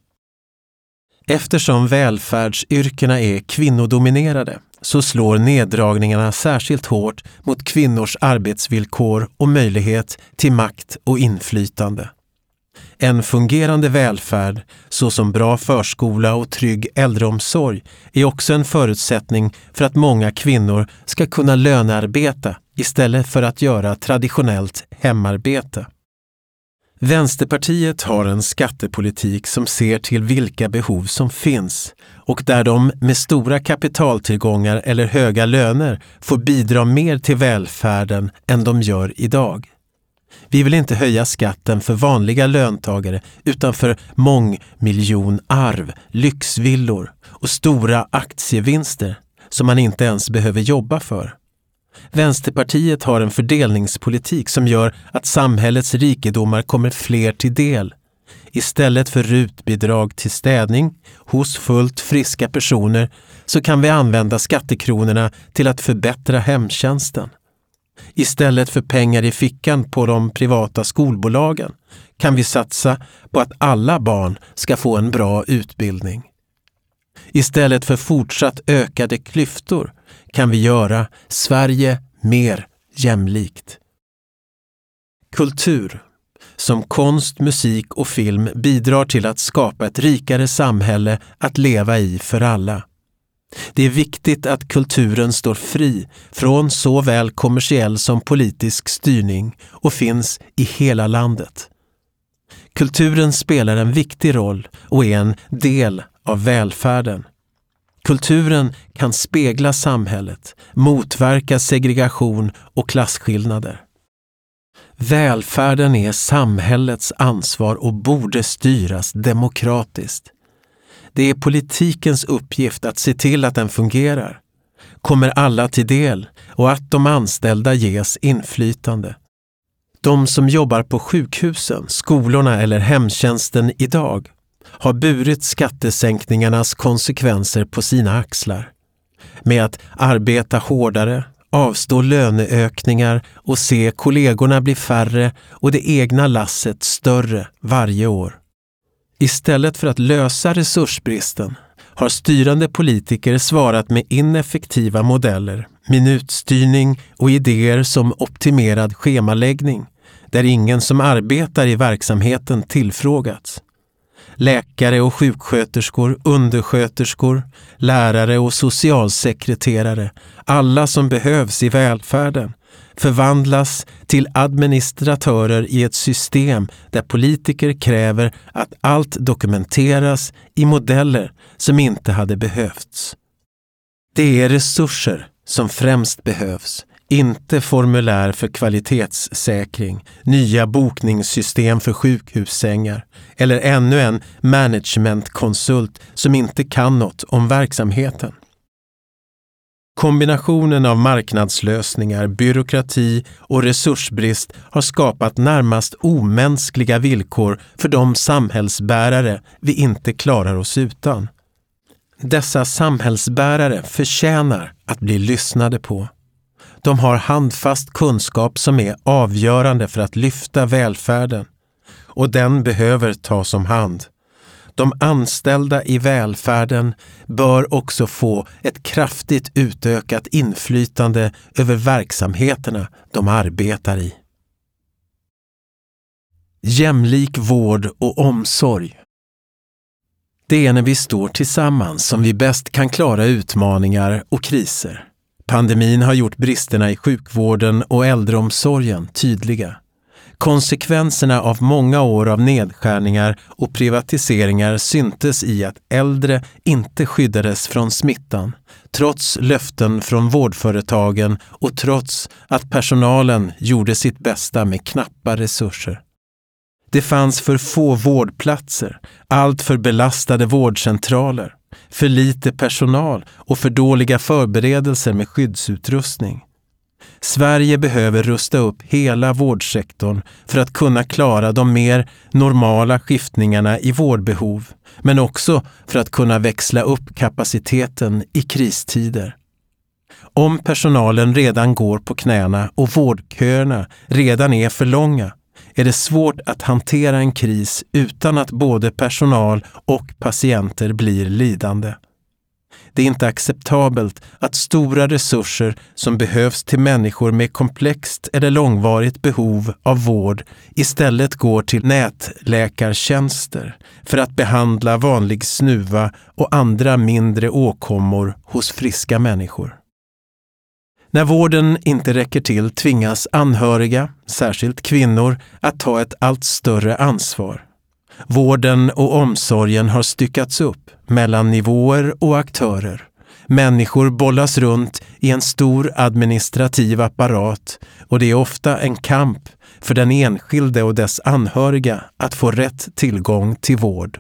Eftersom välfärdsyrkena är kvinnodominerade så slår neddragningarna särskilt hårt mot kvinnors arbetsvillkor och möjlighet till makt och inflytande. En fungerande välfärd, såsom bra förskola och trygg äldreomsorg, är också en förutsättning för att många kvinnor ska kunna lönearbeta istället för att göra traditionellt hemarbete. Vänsterpartiet har en skattepolitik som ser till vilka behov som finns och där de med stora kapitaltillgångar eller höga löner får bidra mer till välfärden än de gör idag. Vi vill inte höja skatten för vanliga löntagare utan för mångmiljonarv, lyxvillor och stora aktievinster som man inte ens behöver jobba för. Vänsterpartiet har en fördelningspolitik som gör att samhällets rikedomar kommer fler till del. Istället för rutbidrag till städning hos fullt friska personer så kan vi använda skattekronorna till att förbättra hemtjänsten. Istället för pengar i fickan på de privata skolbolagen kan vi satsa på att alla barn ska få en bra utbildning. Istället för fortsatt ökade klyftor kan vi göra Sverige mer jämlikt. Kultur, som konst, musik och film bidrar till att skapa ett rikare samhälle att leva i för alla. Det är viktigt att kulturen står fri från såväl kommersiell som politisk styrning och finns i hela landet. Kulturen spelar en viktig roll och är en del av välfärden. Kulturen kan spegla samhället, motverka segregation och klasskillnader. Välfärden är samhällets ansvar och borde styras demokratiskt. Det är politikens uppgift att se till att den fungerar, kommer alla till del och att de anställda ges inflytande. De som jobbar på sjukhusen, skolorna eller hemtjänsten idag har burit skattesänkningarnas konsekvenser på sina axlar. Med att arbeta hårdare, avstå löneökningar och se kollegorna bli färre och det egna lasset större varje år. Istället för att lösa resursbristen har styrande politiker svarat med ineffektiva modeller, minutstyrning och idéer som optimerad schemaläggning, där ingen som arbetar i verksamheten tillfrågats. Läkare och sjuksköterskor, undersköterskor, lärare och socialsekreterare, alla som behövs i välfärden, förvandlas till administratörer i ett system där politiker kräver att allt dokumenteras i modeller som inte hade behövts. Det är resurser som främst behövs, inte formulär för kvalitetssäkring, nya bokningssystem för sjukhussängar eller ännu en managementkonsult som inte kan något om verksamheten. Kombinationen av marknadslösningar, byråkrati och resursbrist har skapat närmast omänskliga villkor för de samhällsbärare vi inte klarar oss utan. Dessa samhällsbärare förtjänar att bli lyssnade på. De har handfast kunskap som är avgörande för att lyfta välfärden och den behöver tas om hand. De anställda i välfärden bör också få ett kraftigt utökat inflytande över verksamheterna de arbetar i. Jämlik vård och omsorg. Det är när vi står tillsammans som vi bäst kan klara utmaningar och kriser. Pandemin har gjort bristerna i sjukvården och äldreomsorgen tydliga. Konsekvenserna av många år av nedskärningar och privatiseringar syntes i att äldre inte skyddades från smittan, trots löften från vårdföretagen och trots att personalen gjorde sitt bästa med knappa resurser. Det fanns för få vårdplatser, allt för belastade vårdcentraler, för lite personal och för dåliga förberedelser med skyddsutrustning. Sverige behöver rusta upp hela vårdsektorn för att kunna klara de mer normala skiftningarna i vårdbehov, men också för att kunna växla upp kapaciteten i kristider. Om personalen redan går på knäna och vårdköerna redan är för långa är det svårt att hantera en kris utan att både personal och patienter blir lidande. Det är inte acceptabelt att stora resurser som behövs till människor med komplext eller långvarigt behov av vård istället går till nätläkartjänster för att behandla vanlig snuva och andra mindre åkommor hos friska människor. När vården inte räcker till tvingas anhöriga, särskilt kvinnor, att ta ett allt större ansvar. Vården och omsorgen har styckats upp mellan nivåer och aktörer. Människor bollas runt i en stor administrativ apparat och det är ofta en kamp för den enskilde och dess anhöriga att få rätt tillgång till vård.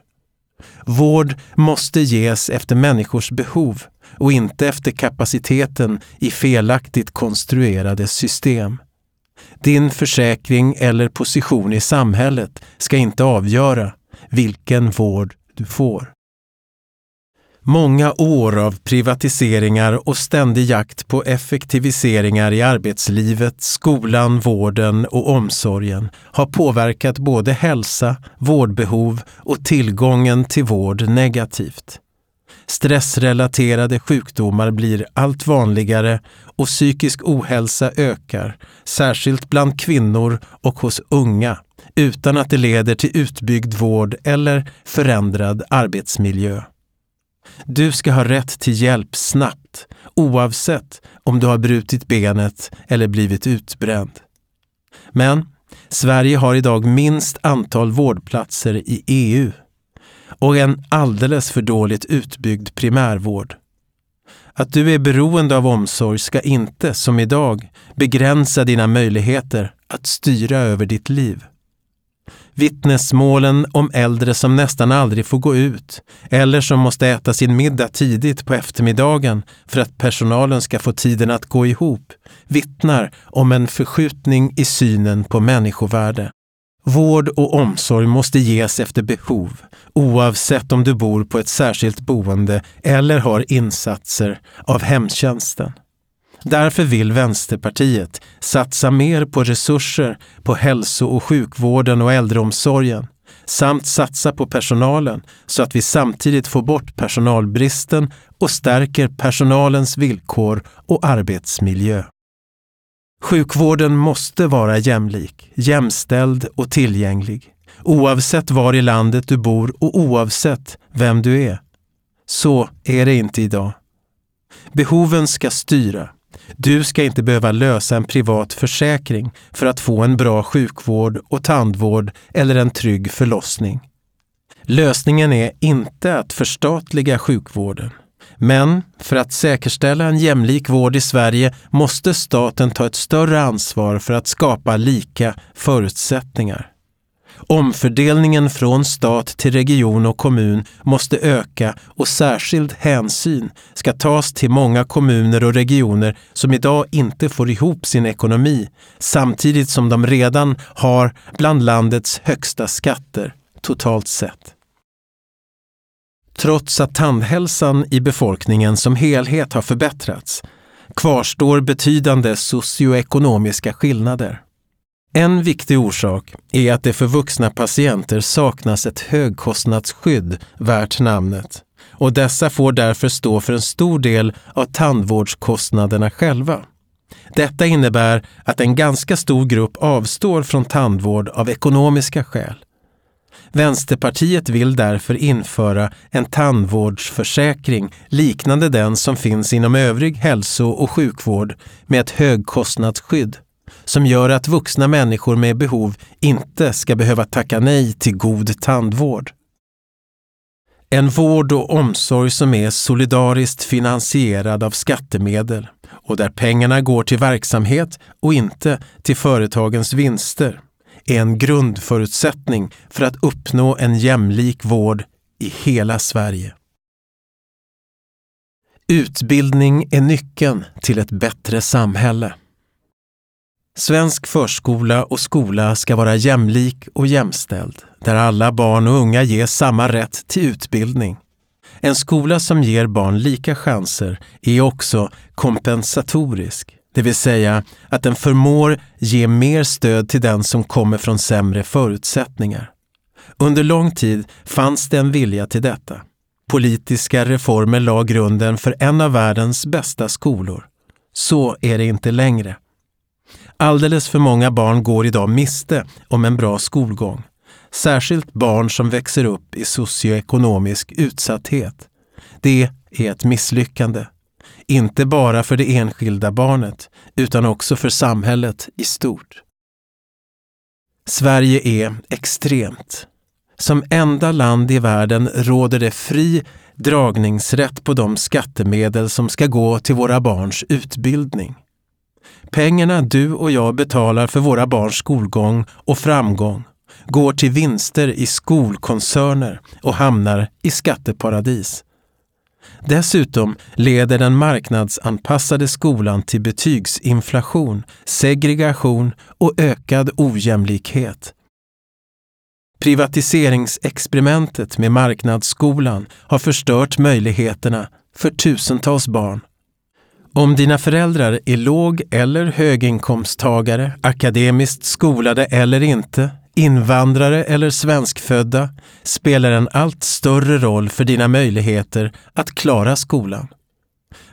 Vård måste ges efter människors behov och inte efter kapaciteten i felaktigt konstruerade system. Din försäkring eller position i samhället ska inte avgöra vilken vård du får. Många år av privatiseringar och ständig jakt på effektiviseringar i arbetslivet, skolan, vården och omsorgen har påverkat både hälsa, vårdbehov och tillgången till vård negativt. Stressrelaterade sjukdomar blir allt vanligare och psykisk ohälsa ökar, särskilt bland kvinnor och hos unga, utan att det leder till utbyggd vård eller förändrad arbetsmiljö. Du ska ha rätt till hjälp snabbt, oavsett om du har brutit benet eller blivit utbränd. Men Sverige har idag minst antal vårdplatser i EU och en alldeles för dåligt utbyggd primärvård. Att du är beroende av omsorg ska inte, som idag, begränsa dina möjligheter att styra över ditt liv. Vittnesmålen om äldre som nästan aldrig får gå ut eller som måste äta sin middag tidigt på eftermiddagen för att personalen ska få tiden att gå ihop vittnar om en förskjutning i synen på människovärde. Vård och omsorg måste ges efter behov, oavsett om du bor på ett särskilt boende eller har insatser av hemtjänsten. Därför vill Vänsterpartiet satsa mer på resurser på hälso och sjukvården och äldreomsorgen samt satsa på personalen så att vi samtidigt får bort personalbristen och stärker personalens villkor och arbetsmiljö. Sjukvården måste vara jämlik, jämställd och tillgänglig, oavsett var i landet du bor och oavsett vem du är. Så är det inte idag. Behoven ska styra. Du ska inte behöva lösa en privat försäkring för att få en bra sjukvård och tandvård eller en trygg förlossning. Lösningen är inte att förstatliga sjukvården. Men för att säkerställa en jämlik vård i Sverige måste staten ta ett större ansvar för att skapa lika förutsättningar. Omfördelningen från stat till region och kommun måste öka och särskild hänsyn ska tas till många kommuner och regioner som idag inte får ihop sin ekonomi samtidigt som de redan har bland landets högsta skatter totalt sett. Trots att tandhälsan i befolkningen som helhet har förbättrats kvarstår betydande socioekonomiska skillnader. En viktig orsak är att det för vuxna patienter saknas ett högkostnadsskydd värt namnet och dessa får därför stå för en stor del av tandvårdskostnaderna själva. Detta innebär att en ganska stor grupp avstår från tandvård av ekonomiska skäl. Vänsterpartiet vill därför införa en tandvårdsförsäkring liknande den som finns inom övrig hälso och sjukvård med ett högkostnadsskydd som gör att vuxna människor med behov inte ska behöva tacka nej till god tandvård. En vård och omsorg som är solidariskt finansierad av skattemedel och där pengarna går till verksamhet och inte till företagens vinster är en grundförutsättning för att uppnå en jämlik vård i hela Sverige. Utbildning är nyckeln till ett bättre samhälle. Svensk förskola och skola ska vara jämlik och jämställd, där alla barn och unga ges samma rätt till utbildning. En skola som ger barn lika chanser är också kompensatorisk, det vill säga att den förmår ge mer stöd till den som kommer från sämre förutsättningar. Under lång tid fanns det en vilja till detta. Politiska reformer la grunden för en av världens bästa skolor. Så är det inte längre. Alldeles för många barn går idag miste om en bra skolgång. Särskilt barn som växer upp i socioekonomisk utsatthet. Det är ett misslyckande. Inte bara för det enskilda barnet, utan också för samhället i stort. Sverige är extremt. Som enda land i världen råder det fri dragningsrätt på de skattemedel som ska gå till våra barns utbildning. Pengarna du och jag betalar för våra barns skolgång och framgång går till vinster i skolkoncerner och hamnar i skatteparadis. Dessutom leder den marknadsanpassade skolan till betygsinflation, segregation och ökad ojämlikhet. Privatiseringsexperimentet med marknadsskolan har förstört möjligheterna för tusentals barn. Om dina föräldrar är låg eller höginkomsttagare, akademiskt skolade eller inte, invandrare eller svenskfödda spelar en allt större roll för dina möjligheter att klara skolan.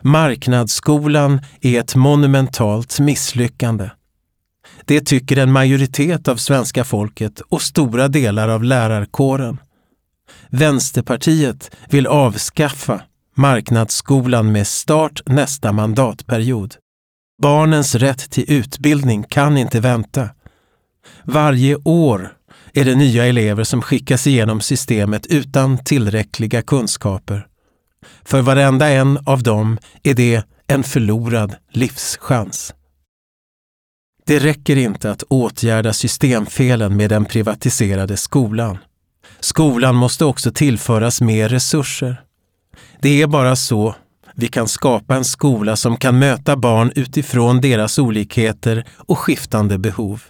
Marknadsskolan är ett monumentalt misslyckande. Det tycker en majoritet av svenska folket och stora delar av lärarkåren. Vänsterpartiet vill avskaffa marknadsskolan med start nästa mandatperiod. Barnens rätt till utbildning kan inte vänta. Varje år är det nya elever som skickas igenom systemet utan tillräckliga kunskaper. För varenda en av dem är det en förlorad livschans. Det räcker inte att åtgärda systemfelen med den privatiserade skolan. Skolan måste också tillföras mer resurser. Det är bara så vi kan skapa en skola som kan möta barn utifrån deras olikheter och skiftande behov.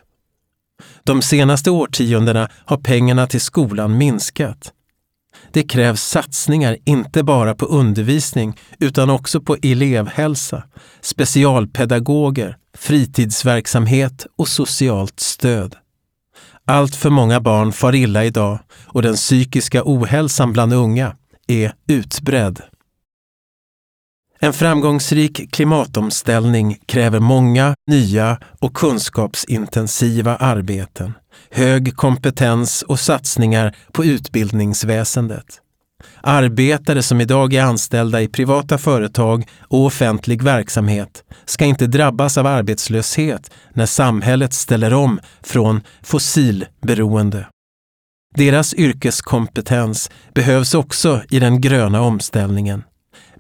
De senaste årtiondena har pengarna till skolan minskat. Det krävs satsningar inte bara på undervisning utan också på elevhälsa, specialpedagoger, fritidsverksamhet och socialt stöd. Allt för många barn far illa idag och den psykiska ohälsan bland unga är utbredd. En framgångsrik klimatomställning kräver många nya och kunskapsintensiva arbeten, hög kompetens och satsningar på utbildningsväsendet. Arbetare som idag är anställda i privata företag och offentlig verksamhet ska inte drabbas av arbetslöshet när samhället ställer om från fossilberoende. Deras yrkeskompetens behövs också i den gröna omställningen.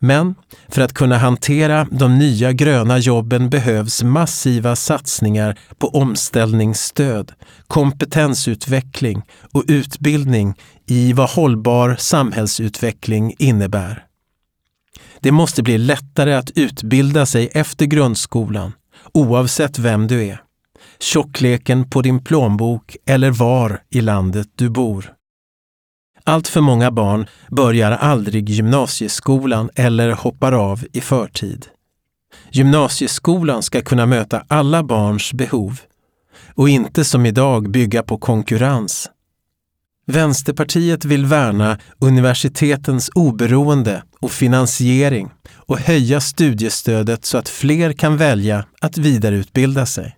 Men för att kunna hantera de nya gröna jobben behövs massiva satsningar på omställningsstöd, kompetensutveckling och utbildning i vad hållbar samhällsutveckling innebär. Det måste bli lättare att utbilda sig efter grundskolan, oavsett vem du är, tjockleken på din plånbok eller var i landet du bor. Allt för många barn börjar aldrig gymnasieskolan eller hoppar av i förtid. Gymnasieskolan ska kunna möta alla barns behov och inte som idag bygga på konkurrens. Vänsterpartiet vill värna universitetens oberoende och finansiering och höja studiestödet så att fler kan välja att vidareutbilda sig.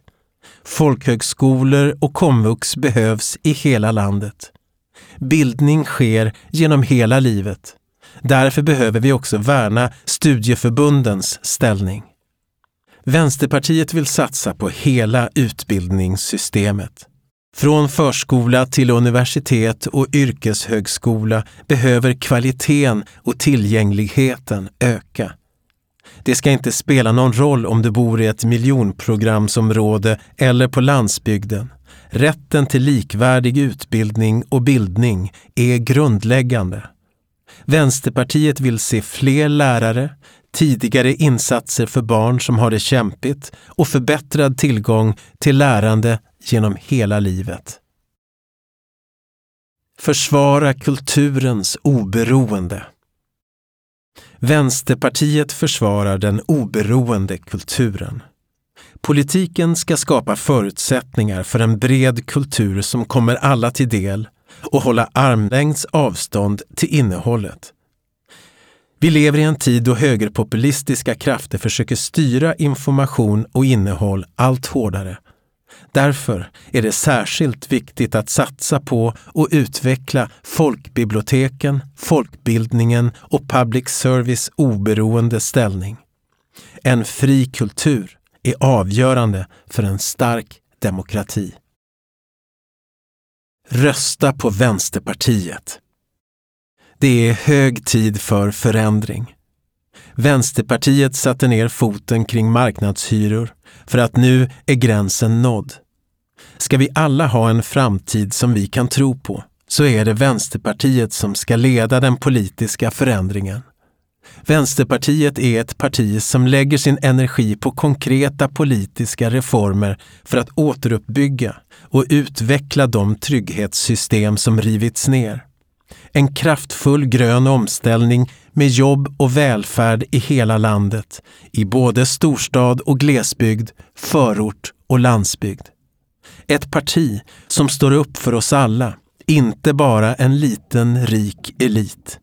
Folkhögskolor och komvux behövs i hela landet. Bildning sker genom hela livet. Därför behöver vi också värna studieförbundens ställning. Vänsterpartiet vill satsa på hela utbildningssystemet. Från förskola till universitet och yrkeshögskola behöver kvaliteten och tillgängligheten öka. Det ska inte spela någon roll om du bor i ett miljonprogramsområde eller på landsbygden. Rätten till likvärdig utbildning och bildning är grundläggande. Vänsterpartiet vill se fler lärare, tidigare insatser för barn som har det kämpigt och förbättrad tillgång till lärande genom hela livet. Försvara kulturens oberoende. Vänsterpartiet försvarar den oberoende kulturen. Politiken ska skapa förutsättningar för en bred kultur som kommer alla till del och hålla armlängds avstånd till innehållet. Vi lever i en tid då högerpopulistiska krafter försöker styra information och innehåll allt hårdare. Därför är det särskilt viktigt att satsa på och utveckla folkbiblioteken, folkbildningen och public service oberoende ställning. En fri kultur är avgörande för en stark demokrati. Rösta på Vänsterpartiet. Det är hög tid för förändring. Vänsterpartiet satte ner foten kring marknadshyror för att nu är gränsen nådd. Ska vi alla ha en framtid som vi kan tro på så är det Vänsterpartiet som ska leda den politiska förändringen. Vänsterpartiet är ett parti som lägger sin energi på konkreta politiska reformer för att återuppbygga och utveckla de trygghetssystem som rivits ner. En kraftfull grön omställning med jobb och välfärd i hela landet, i både storstad och glesbygd, förort och landsbygd. Ett parti som står upp för oss alla, inte bara en liten rik elit.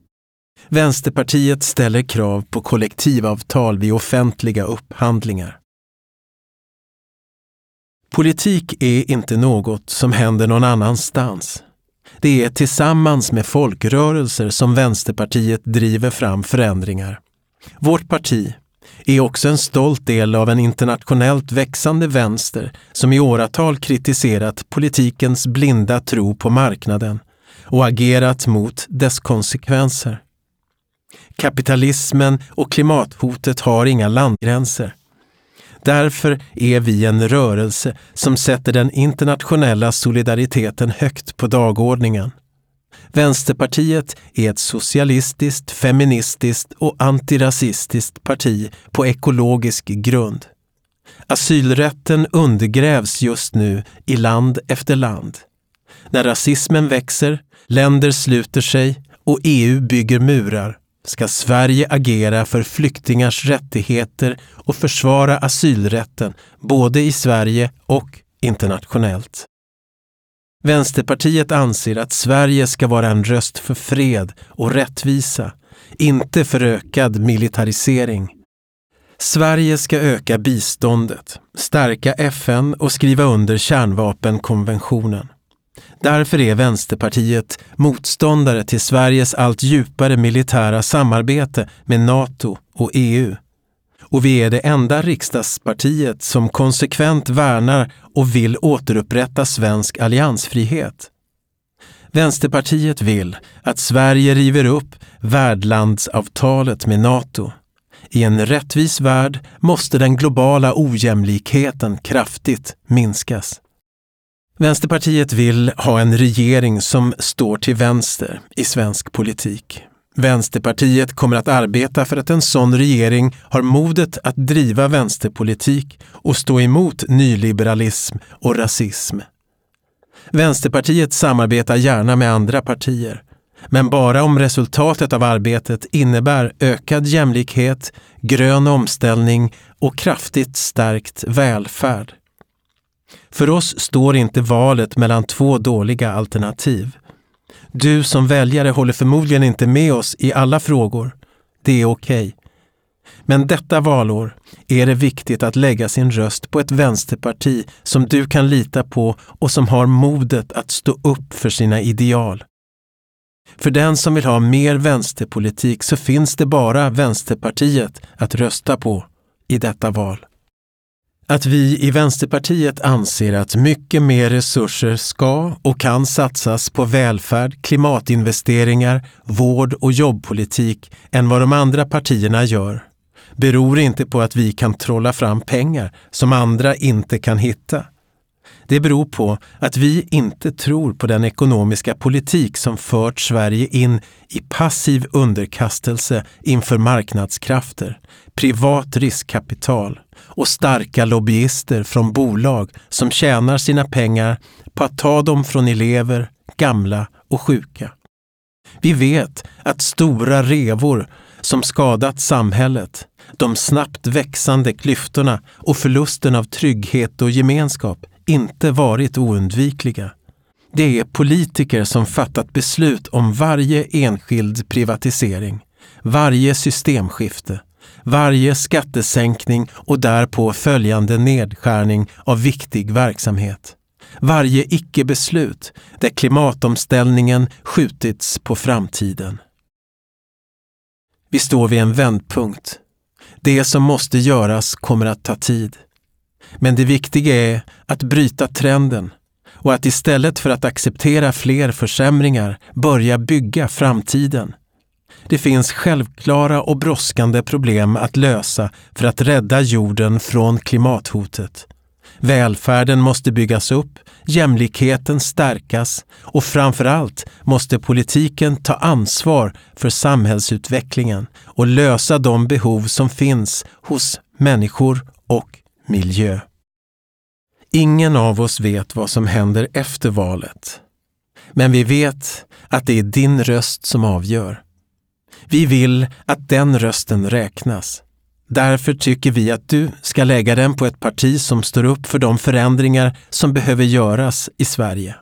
Vänsterpartiet ställer krav på kollektivavtal vid offentliga upphandlingar. Politik är inte något som händer någon annanstans. Det är tillsammans med folkrörelser som Vänsterpartiet driver fram förändringar. Vårt parti är också en stolt del av en internationellt växande vänster som i åratal kritiserat politikens blinda tro på marknaden och agerat mot dess konsekvenser. Kapitalismen och klimathotet har inga landgränser. Därför är vi en rörelse som sätter den internationella solidariteten högt på dagordningen. Vänsterpartiet är ett socialistiskt, feministiskt och antirasistiskt parti på ekologisk grund. Asylrätten undergrävs just nu i land efter land. När rasismen växer, länder sluter sig och EU bygger murar ska Sverige agera för flyktingars rättigheter och försvara asylrätten både i Sverige och internationellt. Vänsterpartiet anser att Sverige ska vara en röst för fred och rättvisa, inte för ökad militarisering. Sverige ska öka biståndet, stärka FN och skriva under kärnvapenkonventionen. Därför är Vänsterpartiet motståndare till Sveriges allt djupare militära samarbete med Nato och EU. Och vi är det enda riksdagspartiet som konsekvent värnar och vill återupprätta svensk alliansfrihet. Vänsterpartiet vill att Sverige river upp värdlandsavtalet med Nato. I en rättvis värld måste den globala ojämlikheten kraftigt minskas. Vänsterpartiet vill ha en regering som står till vänster i svensk politik. Vänsterpartiet kommer att arbeta för att en sån regering har modet att driva vänsterpolitik och stå emot nyliberalism och rasism. Vänsterpartiet samarbetar gärna med andra partier, men bara om resultatet av arbetet innebär ökad jämlikhet, grön omställning och kraftigt stärkt välfärd. För oss står inte valet mellan två dåliga alternativ. Du som väljare håller förmodligen inte med oss i alla frågor. Det är okej. Okay. Men detta valår är det viktigt att lägga sin röst på ett vänsterparti som du kan lita på och som har modet att stå upp för sina ideal. För den som vill ha mer vänsterpolitik så finns det bara Vänsterpartiet att rösta på i detta val. Att vi i Vänsterpartiet anser att mycket mer resurser ska och kan satsas på välfärd, klimatinvesteringar, vård och jobbpolitik än vad de andra partierna gör beror inte på att vi kan trolla fram pengar som andra inte kan hitta. Det beror på att vi inte tror på den ekonomiska politik som fört Sverige in i passiv underkastelse inför marknadskrafter, privat riskkapital och starka lobbyister från bolag som tjänar sina pengar på att ta dem från elever, gamla och sjuka. Vi vet att stora revor som skadat samhället, de snabbt växande klyftorna och förlusten av trygghet och gemenskap inte varit oundvikliga. Det är politiker som fattat beslut om varje enskild privatisering varje systemskifte, varje skattesänkning och därpå följande nedskärning av viktig verksamhet. Varje icke-beslut där klimatomställningen skjutits på framtiden. Vi står vid en vändpunkt. Det som måste göras kommer att ta tid. Men det viktiga är att bryta trenden och att istället för att acceptera fler försämringar börja bygga framtiden. Det finns självklara och brådskande problem att lösa för att rädda jorden från klimathotet. Välfärden måste byggas upp, jämlikheten stärkas och framför allt måste politiken ta ansvar för samhällsutvecklingen och lösa de behov som finns hos människor och miljö. Ingen av oss vet vad som händer efter valet. Men vi vet att det är din röst som avgör. Vi vill att den rösten räknas. Därför tycker vi att du ska lägga den på ett parti som står upp för de förändringar som behöver göras i Sverige.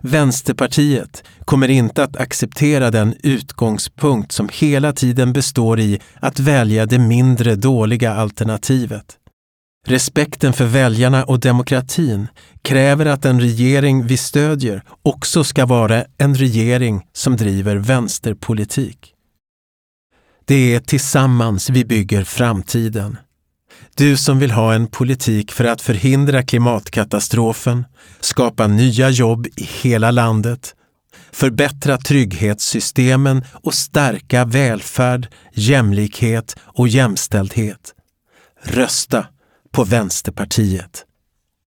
Vänsterpartiet kommer inte att acceptera den utgångspunkt som hela tiden består i att välja det mindre dåliga alternativet. Respekten för väljarna och demokratin kräver att en regering vi stödjer också ska vara en regering som driver vänsterpolitik. Det är tillsammans vi bygger framtiden. Du som vill ha en politik för att förhindra klimatkatastrofen, skapa nya jobb i hela landet, förbättra trygghetssystemen och stärka välfärd, jämlikhet och jämställdhet. Rösta på Vänsterpartiet.